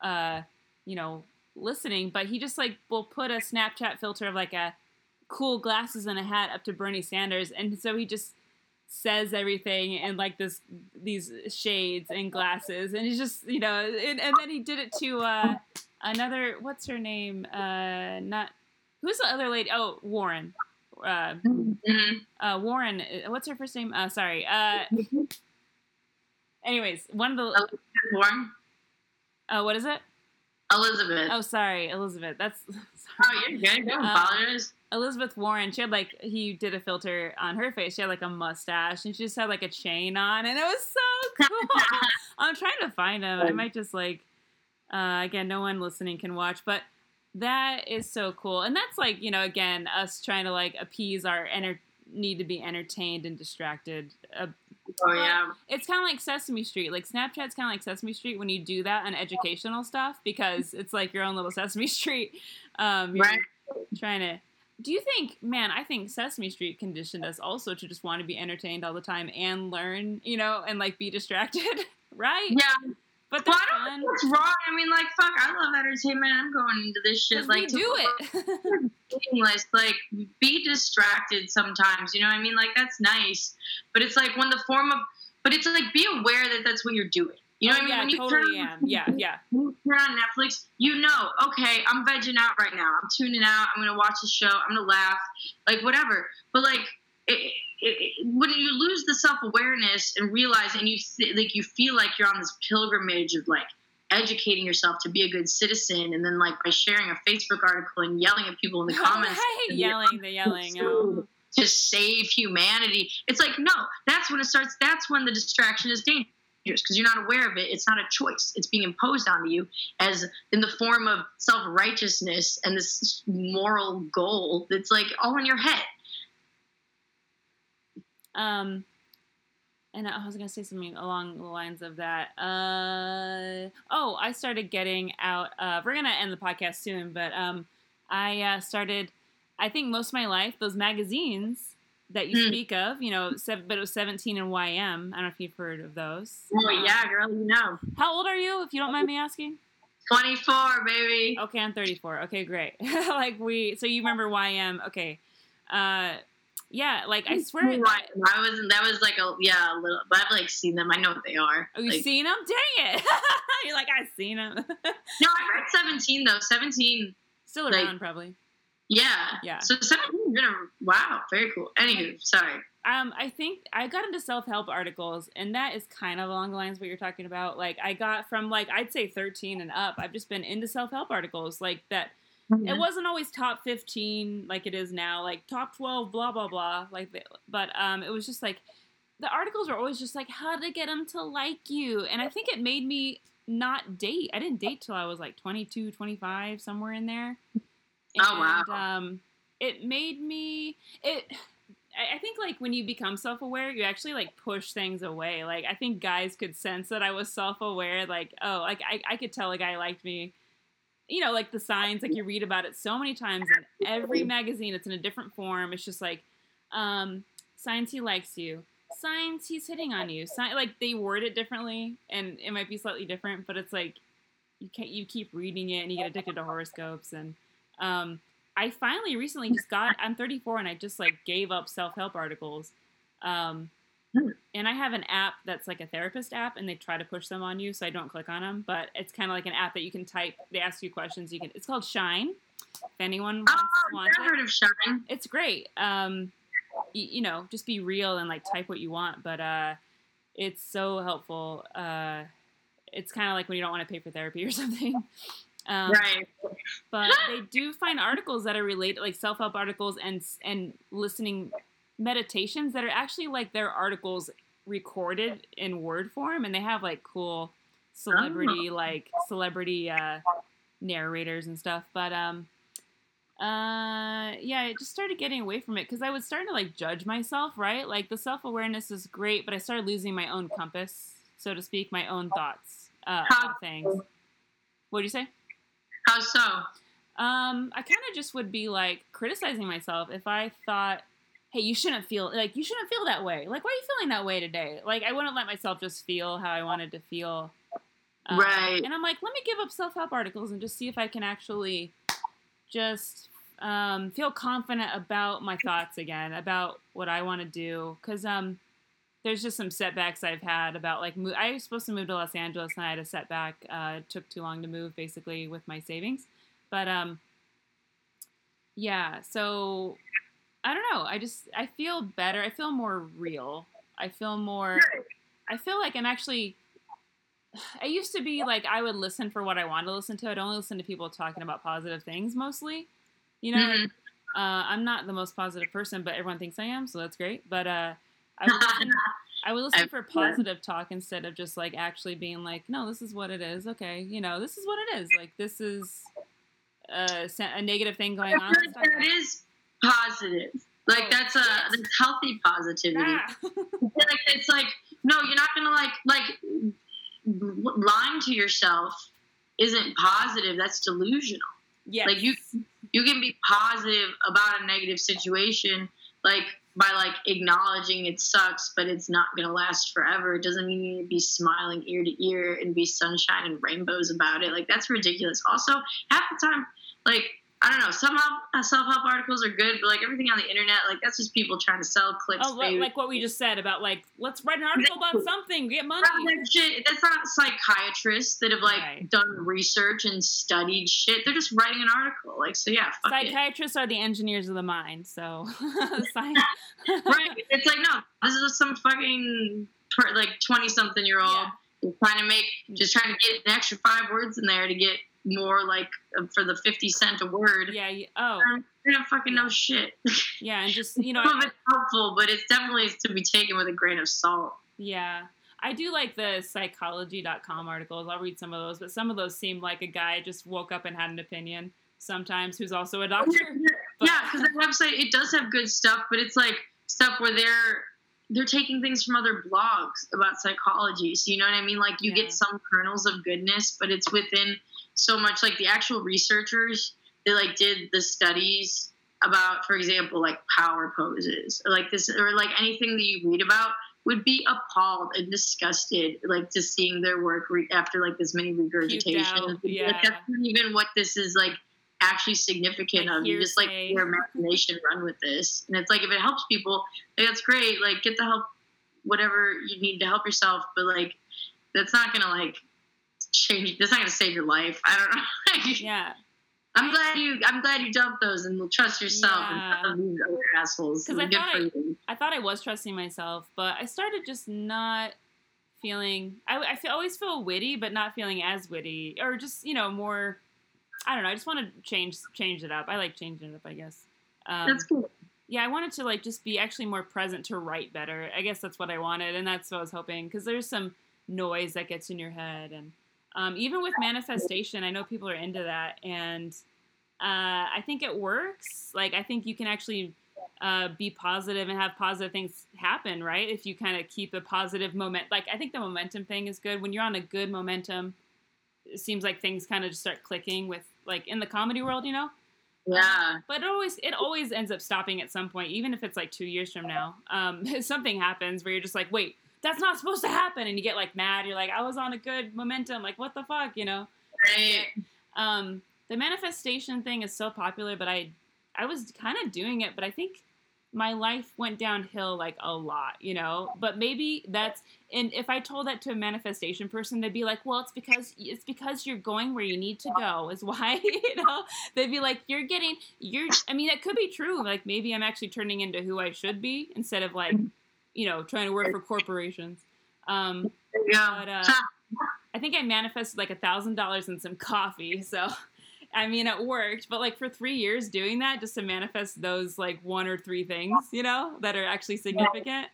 uh, you know, listening, but he just like will put a Snapchat filter of like a cool glasses and a hat up to Bernie Sanders, and so he just says everything in like this these shades and glasses, and he's just you know, and, and then he did it to uh, another what's her name? Uh, not who's the other lady? Oh, Warren. Uh, mm-hmm. uh, Warren. Uh, what's her first name? Uh, sorry. Uh, Anyways, one of the Warren. Oh, what is it? Elizabeth. Oh, sorry, Elizabeth. That's. Sorry. Oh, you're good. Don't um, apologize. Elizabeth Warren, she had like he did a filter on her face. She had like a mustache, and she just had like a chain on, and it was so cool. I'm trying to find him. I might just like, uh, again, no one listening can watch, but that is so cool, and that's like you know, again, us trying to like appease our enter- need to be entertained and distracted uh, Oh yeah. It's kind of like Sesame Street. Like Snapchat's kind of like Sesame Street when you do that on educational stuff because it's like your own little Sesame Street. Um, right. Trying to. Do you think, man? I think Sesame Street conditioned us also to just want to be entertained all the time and learn, you know, and like be distracted, right? Yeah. But well, I don't what's wrong. I mean, like, fuck, I love entertainment. I'm going into this shit. Like, do it. meaningless. like, be distracted sometimes. You know what I mean? Like, that's nice. But it's like when the form of, but it's like, be aware that that's what you're doing. You know oh, what I mean? yeah, When you totally turn, am. Yeah, yeah. when you turn on Netflix, you know, okay, I'm vegging out right now. I'm tuning out. I'm gonna watch the show. I'm gonna laugh, like whatever. But like, it, it, it, when you lose the self awareness and realize, and you th- like, you feel like you're on this pilgrimage of like educating yourself to be a good citizen, and then like by sharing a Facebook article and yelling at people in the comments, right, yelling, the yelling. Oh. to save humanity. It's like no, that's when it starts. That's when the distraction is dangerous because you're not aware of it. It's not a choice. It's being imposed onto you as in the form of self righteousness and this moral goal that's like all in your head. Um, and I was gonna say something along the lines of that. Uh, oh, I started getting out. Uh, we're gonna end the podcast soon, but um, I uh, started. I think most of my life, those magazines that you Hmm. speak of, you know, sev- but it was seventeen and YM. I don't know if you've heard of those. Oh Um, yeah, girl, you know, How old are you, if you don't mind me asking? 24, baby. Okay, I'm 34. Okay, great. like we, so you remember YM? Okay. Uh, yeah, like I swear. Right. I was that was like a yeah a little, but I've like seen them. I know what they are. Oh, you Like- seen them? Dang it! You're like, I've seen them. No, I read 17 though. 17. Still Like- around, probably. Yeah. Yeah. So 17 has been a wow, very cool. Anywho, sorry. Um, I think I got into self help articles, and that is kind of along the lines of what you're talking about. Like, I got from like I'd say 13 and up. I've just been into self help articles, like that. It wasn't always top 15 like it is now, like top 12, blah blah blah. Like, but um, it was just like the articles were always just like how to get them to like you, and I think it made me not date. I didn't date till I was like 22, 25, somewhere in there. Oh, wow. And, um, it made me it. I- think like when you become self-aware, you actually like push things away. Like I think guys could sense that I was self-aware. Like oh, like I, I could tell a guy liked me. You know, like the signs, like you read about it so many times in every magazine. It's in a different form. It's just like um, signs he likes you, signs he's hitting on you. Sign, like they word it differently, and it might be slightly different, but it's like you can't. You keep reading it, and you get addicted to horoscopes and. Um, I finally recently just got. I'm 34 and I just like gave up self help articles. Um. And I have an app that's like a therapist app, and they try to push them on you, so I don't click on them. But it's kind of like an app that you can type. They ask you questions. You can. It's called Shine. If anyone wants, Oh, wants I've it, heard of Shine. it's great. Um, y- you know, just be real and like type what you want. But uh, it's so helpful. Uh, it's kind of like when you don't want to pay for therapy or something. Um, right. but they do find articles that are related like self-help articles and and listening meditations that are actually like their articles recorded in word form and they have like cool celebrity like celebrity uh narrators and stuff but um uh yeah i just started getting away from it because i was starting to like judge myself right? Like the self-awareness is great but i started losing my own compass so to speak my own thoughts uh about things. What do you say? How so? um, I kind of just would be like criticizing myself if I thought, "Hey, you shouldn't feel like you shouldn't feel that way. Like, why are you feeling that way today?" Like, I wouldn't let myself just feel how I wanted to feel. Um, Right. And I'm like, let me give up self help articles and just see if I can actually just um, feel confident about my thoughts again, about what I want to do. Because um, there's just some setbacks I've had about like mo- I was supposed to move to Los Angeles and I had a setback. Uh, it took too long to move, basically, with my savings. But um, yeah. So I don't know. I just I feel better. I feel more real. I feel more. I feel like I'm actually. I used to be like I would listen for what I wanted to listen to. I'd only listen to people talking about positive things mostly. You know, Mhm. uh, I'm not the most positive person, but everyone thinks I am, so that's great. But uh, I would listen, I would listen for positive talk instead of just like actually being like, no, this is what it is. Okay, you know, this is what it is. Like this is a, a negative thing going on. It. is positive. Like Oh, that's a that's healthy positivity. Ah. like it's like no you're not gonna like like lying to yourself isn't positive that's delusional Yeah. like you you can be positive about a negative situation like by like acknowledging it sucks but it's not gonna last forever it doesn't mean you need to be smiling ear to ear and be sunshine and rainbows about it like that's ridiculous also half the time like I don't know. Some help, self help articles are good, but like everything on the internet, like that's just people trying to sell clicks. Oh, li- like what we just said about like let's write an article about something, get money. That's, that shit, that's not psychiatrists that have like Right. done research and studied shit. They're just writing an article. Like so, yeah, fuck it. Psychiatrists are the engineers of the mind, so right? It's like no, this is some fucking like twenty something year old Yeah. trying to make, just trying to get an extra five words in there to get more like uh, for the fifty cent a word. Yeah. you- Oh, They don't fucking know shit. yeah, and just you know, Some of it's helpful, but it's definitely to be taken with a grain of salt. yeah, I do like the psychology.com articles. I'll read some of those, but some of those seem like a guy just woke up and had an opinion. Sometimes who's also a doctor. But- yeah, because the website it does have good stuff, but it's like stuff where they're they're taking things from other blogs about psychology. So you know what I mean? Like you Yeah. get some kernels of goodness, but it's within so much. Like the actual researchers, they like did the studies about, for example, like power poses or like this or like anything that you read about would be appalled and disgusted like to seeing their work re- after like this many regurgitations. out, Like, yeah. that's not even what this is like actually significant Like of. You just like your imagination run with this, and it's like if it helps people, like, that's great. Like get the help, whatever you need to help yourself, but like that's not gonna like change. That's not gonna save your life. I don't know. Yeah, I'm glad you. I'm glad you dumped those and will trust yourself Yeah. and these other assholes. 'Cause I thought I- I thought I was trusting myself, but I started just not feeling. I, I feel, always feel witty, but not feeling as witty, or just you know more. I don't know. I just want to change change it up. I like changing it up. I guess. Um, That's cool. yeah, I wanted to like just be actually more present to write better. I guess that's what I wanted, and that's what I was hoping because there's some noise that gets in your head, and um, even with manifestation, I know people are into that, and uh, I think it works. Like I think you can actually uh, be positive and have positive things happen, right? If you kind of keep a positive moment, like I think the momentum thing is good. When you're on a good momentum, it seems like things kind of just start clicking with like in the comedy world, you know. Yeah. But it always it always ends up stopping at some point, even if it's like two years from now. Um, something happens where you're just like, wait, that's not supposed to happen, and you get like mad. You're like, I was on a good momentum. Like, what the fuck, you know? Right. Um, the manifestation thing is so popular, but I I was kind of doing it, but I think my life went downhill like a lot, you know. But maybe that's and if I told that to a manifestation person, they'd be like, "Well, it's because it's because you're going where you need to go." Is why, you know. They'd be like, "You're getting you're." I mean, that could be true. Like maybe I'm actually turning into who I should be instead of like, you know, trying to work for corporations. Um, go. but uh, I think I manifested like a thousand dollars in some coffee. So, I mean, it worked. But like for three years doing that, just to manifest those like one or three things, you know, that are actually significant.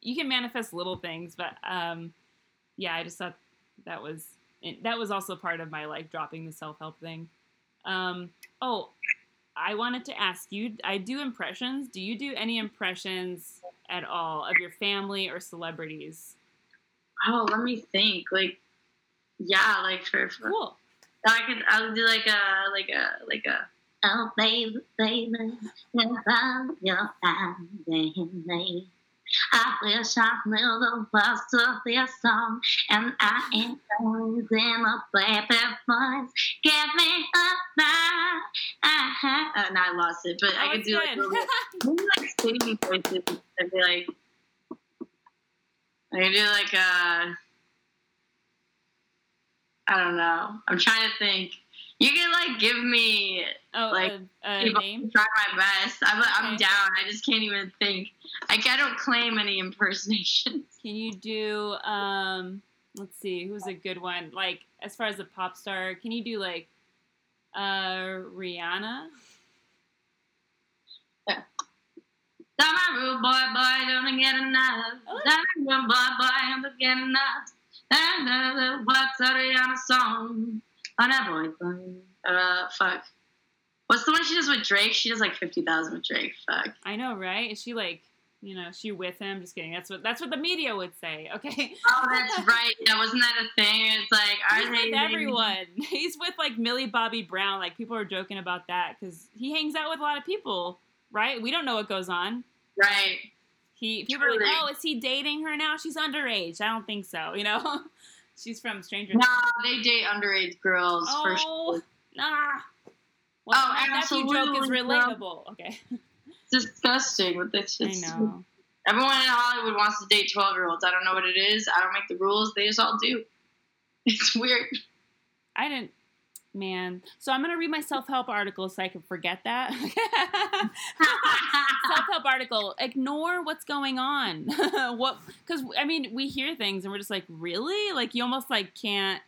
You can manifest little things, but um, yeah, I just thought that was that was also part of my like dropping the self help thing. Um, oh, I wanted to ask you. I do impressions. Do you do any impressions at all of your family or celebrities? oh, let me think. Like, yeah, like for, for Cool. I could. I'll do like a like a like a. Oh baby, baby, if I'm your baby, I wish I knew the words to this song, and I ain't losing a baby voice. Give me a sign. Uh-huh. Uh, no, I lost it, but I could do like, good. a little- like singing voices. I'd be like, I could do like a. I don't know. I'm trying to think. You can like give me Oh, Like, a, a name? try my best. I'm, I'm down. I just can't even think. Like I don't claim any impersonations. Can you do, um, let's see, who's a good one? Like, as far as a pop star, can you do like uh, Rihanna? My rude boy, boy, don't get enough. Oh. Rude boy, boy, don't get enough. And what's a Rihanna song? That boy, boy. Uh, fuck. What's the one she does with Drake? She does like fifty thousand with Drake. Fuck. I know, right? Is she like, you know, she with him? Just kidding. That's what that's what the media would say. Okay. Oh, that's right. Yeah, wasn't that a thing? It's like, He's are they with everyone. He's with like Millie Bobby Brown. Like people are joking about that because he hangs out with a lot of people, right? We don't know what goes on. Right. He people are like, oh, is he dating her now? She's underage. I don't think so. You know, she's from Stranger No, Things. they date underage girls for Oh, sure. nah. Well, Oh, my nephew joke is absolutely, relatable. Okay, disgusting with this I know. Everyone in Hollywood wants to date 12 year olds. I don't know what it is. I don't make the rules. They just all do. It's weird. I didn't. Man, so I'm gonna read my self help article so I can forget that. self help article. Ignore what's going on. what? Because I mean, we hear things and we're just like, really? Like you almost like can't.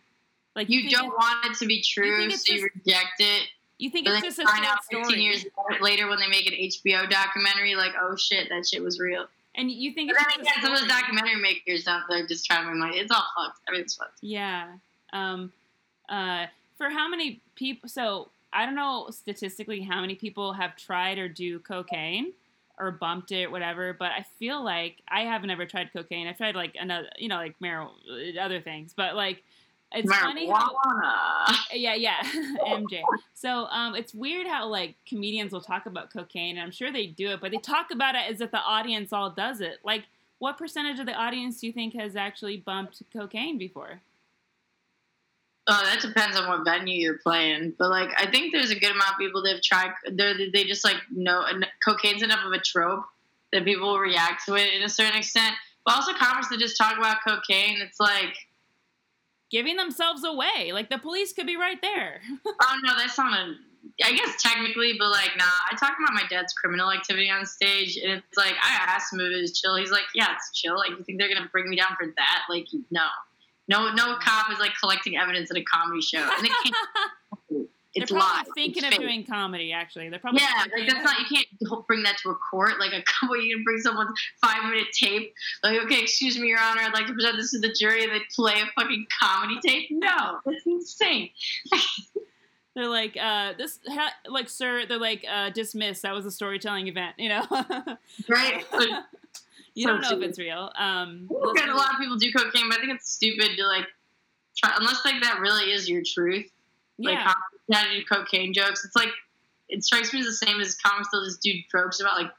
Like You think don't want it to be true, it's so you reject it. You think it's just you a find out 15 story, years later when they make an HBO documentary, like, oh shit, that shit was real. and you think But it's then just again, some of those documentary makers don't. They're just trying to money. It's all fucked. Everything's fucked. Yeah. Um, uh, for how many people? So I don't know statistically how many people have tried or do cocaine or bumped it, whatever. But I feel like I have never tried cocaine. I've tried like another, you know, like marijuana, other things. But like, it's funny how Marijuana. yeah, yeah, MJ. So um, it's weird how like comedians will talk about cocaine, and I'm sure they do it, but they talk about it as if the audience all does it. Like, what percentage of the audience do you think has actually bumped cocaine before? Oh, that depends on what venue you're playing. But like, I think there's a good amount of people that have tried. They they just like know and cocaine's enough of a trope that people will react to it in a certain extent. But also comics that just talk about cocaine. It's like, Giving themselves away, like the police could be right there. oh no, that's not a. I guess technically, but like, nah. I talk about my dad's criminal activity on stage, and it's like I asked him if it was chill. He's like, yeah, it's chill. Like, you think they're gonna bring me down for that? Like, no, no, no cop is like collecting evidence at a comedy show, and they can't. They're probably live. thinking It's of doing comedy. Actually, they're probably Yeah, like that's not you can't bring that to a court. Like a couple, you can bring someone's five minute tape. Like, okay, excuse me, Your Honor, I'd like to present this to the jury. They play a fucking comedy tape. No, that's insane. They're like, uh, this, ha- like, sir. They're like, uh, dismissed. That was a storytelling event. You know, Right? But you don't know if it's real. Um, okay, a lot of people do cocaine, but I think it's stupid to like try unless like that really is your truth. Like yeah, comics try to do cocaine jokes. It's like it strikes me as the same as comics they'll just do jokes about like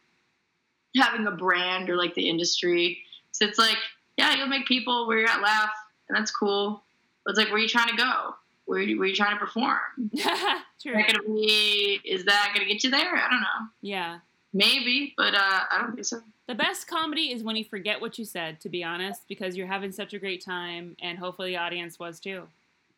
having a brand or like the industry. So it's like, yeah, you'll make people where you're at laugh, and that's cool. But it's like, where are you trying to go? Where are you, where are you trying to perform? Is true. that gonna be? Is that gonna get you there? I don't know. Yeah. Maybe, but uh, I don't think so. The best comedy is when you forget what you said, to be honest, because you're having such a great time, and hopefully the audience was too.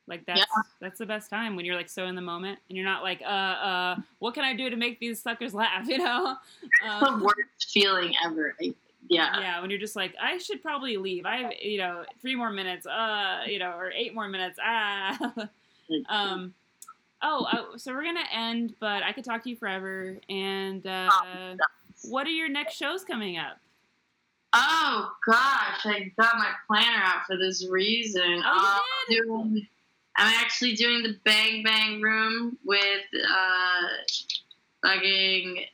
Like that's Yeah. that's the best time when you're like so in the moment, and you're not like, uh, uh, what can I do to make these suckers laugh? You know? It's the Um, worst feeling ever. I, yeah. yeah, when you're just like, I should probably leave. I have, you know, three more minutes, uh, you know, or eight more minutes. Ah. um. Oh, uh, so we're gonna end, but I could talk to you forever. And uh, what are your next shows coming up? Oh gosh, I got my planner out for this reason. Oh, you I'm doing- I'm actually doing the Bang Bang Room with uh, fucking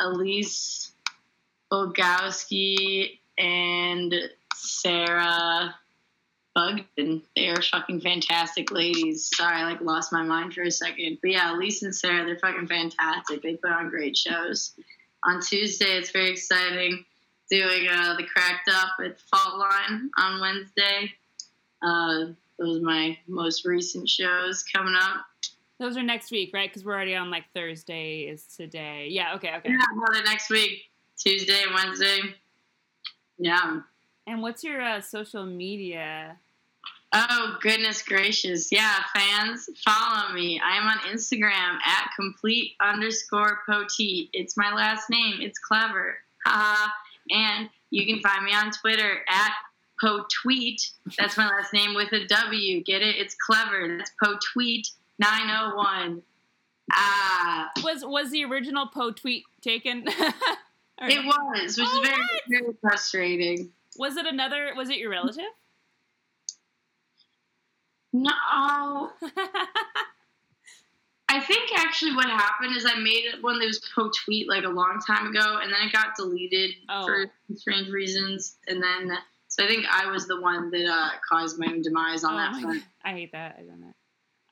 Elise Bogowski and Sarah Bugden. They are fucking fantastic ladies. Sorry, I like lost my mind for a second. But yeah, Elise and Sarah, they're fucking fantastic. They put on great shows. On Tuesday, it's very exciting doing uh, the Cracked Up at Fault Line on Wednesday. Uh, those are my most recent shows coming up. Those are next week, right? Because we're already on like Thursday is today. Yeah. Okay. Okay. Yeah, another next week, Tuesday and Wednesday. Yeah. And what's your uh, social media? Oh goodness gracious! Yeah, fans, follow me. I am on Instagram at complete underscore poteet. It's my last name. It's clever. Haha. and you can find me on Twitter at potweet. That's my last name with a W. Get it? It's clever. That's potweet nine oh one. Ah, Was was the original Poe tweet taken? It was, which Oh, is very very frustrating. Was it another? Was it your relative? No, I think actually what happened is I made it one that was po tweet like a long time ago, and then it got deleted Oh. for strange reasons, and then so I think I was the one that uh, caused my own demise on Oh that front. God. I hate that. I done that.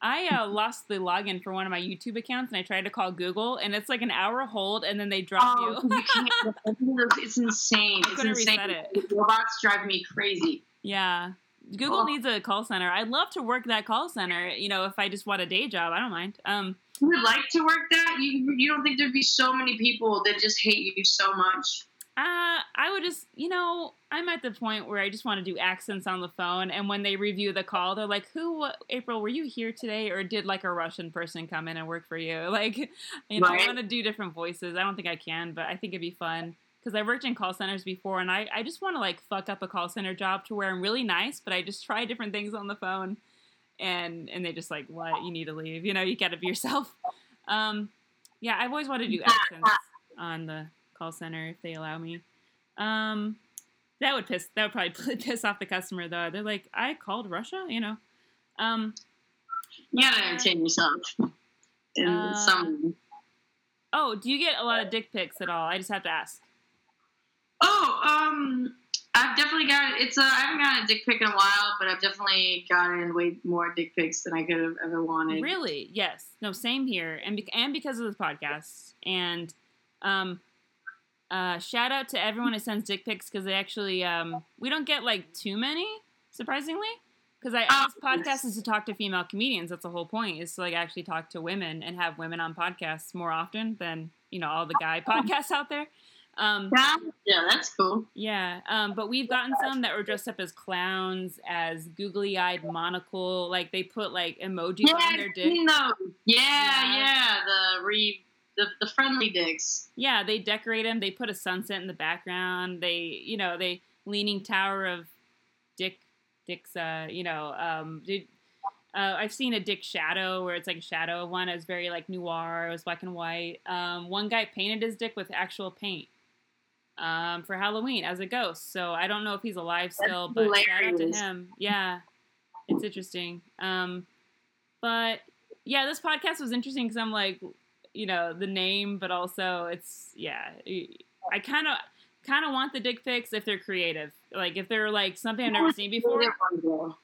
I uh, lost the login for one of my YouTube accounts, and I tried to call Google, and it's like an hour hold, and then they drop Oh, you. you. It's insane. I It's insane. reset it. Robots drive me crazy. yeah, Google Oh. needs a call center. I'd love to work that call center. You know, if I just want a day job, I don't mind. Um, You would like to work that? You you don't think there'd be so many people that just hate you so much? Uh, I would just, you know, I'm at the point where I just want to do accents on the phone, and when they review the call, they're like, "Who, April? Were you here today, or did like a Russian person come in and work for you?" Like, you know, I Right. want to do different voices. I don't think I can, but I think it'd be fun because I worked in call centers before, and I, I just want to like fuck up a call center job to where I'm really nice, but I just try different things on the phone, and and they just like, "What? You need to leave." You know, you got to be yourself. Um, yeah, I've always wanted to do accents on the call center if they allow me. Um, that would piss. That would probably piss off the customer though. They're like, "I called Russia," you know. Um, You gotta entertain yourself. In Uh, some. oh, do you get a lot of dick pics at all? I just have to ask. Oh, um, I've definitely got. It's a. I haven't gotten a dick pic in a while, but I've definitely gotten way more dick pics than I could have ever wanted. Really? Yes. No, same here, and be- and because of this podcast, and um, uh, shout out to everyone who sends dick pics because they actually um, we don't get like too many, surprisingly. Because I Oh, this podcast is to talk to female comedians. That's the whole point. Is to like actually talk to women and have women on podcasts more often than you know all the guy podcasts out there. Um, Yeah, yeah, that's cool. yeah, um, but we've gotten some that were dressed up as clowns, as googly-eyed monocle. Like they put like emojis Yeah, on their dick. those. Yeah, Yeah. yeah, the re, the, the friendly dicks. Yeah, they decorate them. They put a sunset in the background. They, you know, they leaning tower of Dick, Dick's, uh, you know, um, did, uh, I've seen a Dick shadow where it's like a shadow of one. It was very like noir. It was black and white. Um, one guy painted his dick with actual paint. Um, for Halloween as a ghost. So I don't know if he's alive still, but shout out to him. Yeah, it's interesting. Um, but yeah, this podcast was interesting because I'm like, you know, the name, but also it's yeah. I kind of kind of want the dick pics if they're creative, like if they're like something I've never seen before.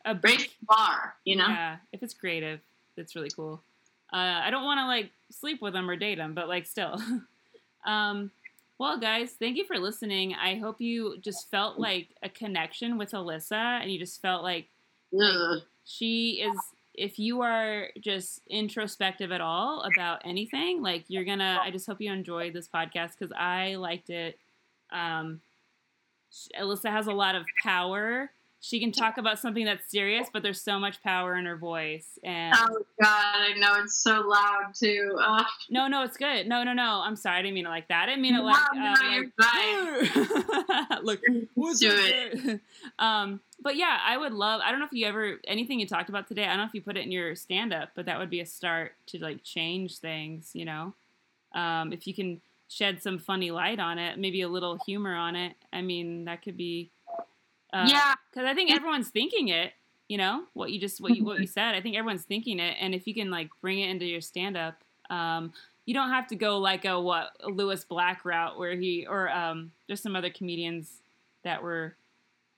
A big, bar, you know. yeah, if it's creative, it's really cool. Uh, I don't want to like sleep with them or date them, but like still. um, well, guys, thank you for listening. I hope you just felt like a connection with Alyssa, and you just felt like Ugh. she is if you are just introspective at all about anything like you're gonna i just hope you enjoyed this podcast because i liked it. Um alyssa has a lot of power she can talk about something that's serious but there's so much power in her voice and Oh God, I know it's so loud too. Uh, no no it's good no no no i'm sorry i didn't mean it like that i didn't mean it like, No, uh, no, you're like look What's Do it. um, but yeah, I would love. I don't know if you ever anything you talked about today. I don't know if you put it in your stand up, but that would be a start to like change things. You know, um, if you can shed some funny light on it, maybe a little humor on it. I mean, that could be. Uh, yeah, because I think everyone's thinking it. You know what you just what you what you said. I think everyone's thinking it, and if you can like bring it into your stand up, um, you don't have to go like a what a Lewis Black route where he or um, there's some other comedians that were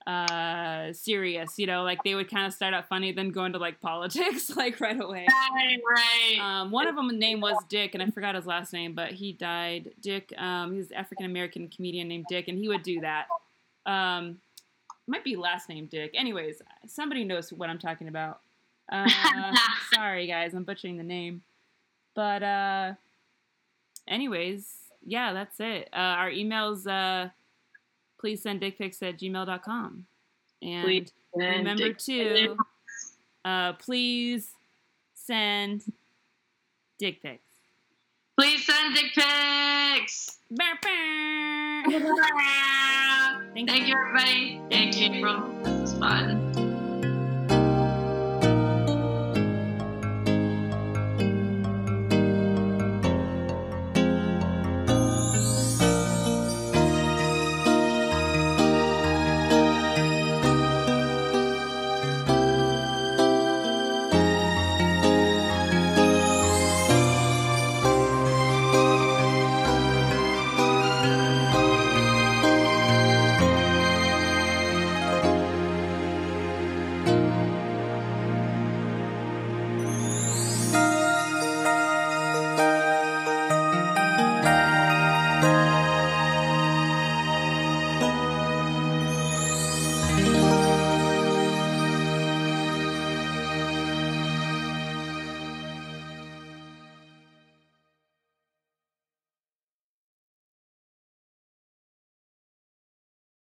uh serious you know like they would kind of start out funny then go into like politics like right away right, right. um one of them name was dick and i forgot his last name but he died dick um he's african american comedian named dick and he would do that um might be last name dick. Anyways somebody knows what i'm talking about. Uh sorry guys i'm butchering the name. But uh anyways yeah that's it. Uh our emails uh please send dick pics at gmail.com and Please remember to uh please send dick pics Please send dick pics. Thank Thank you, everybody. Thank you, April. It was fun.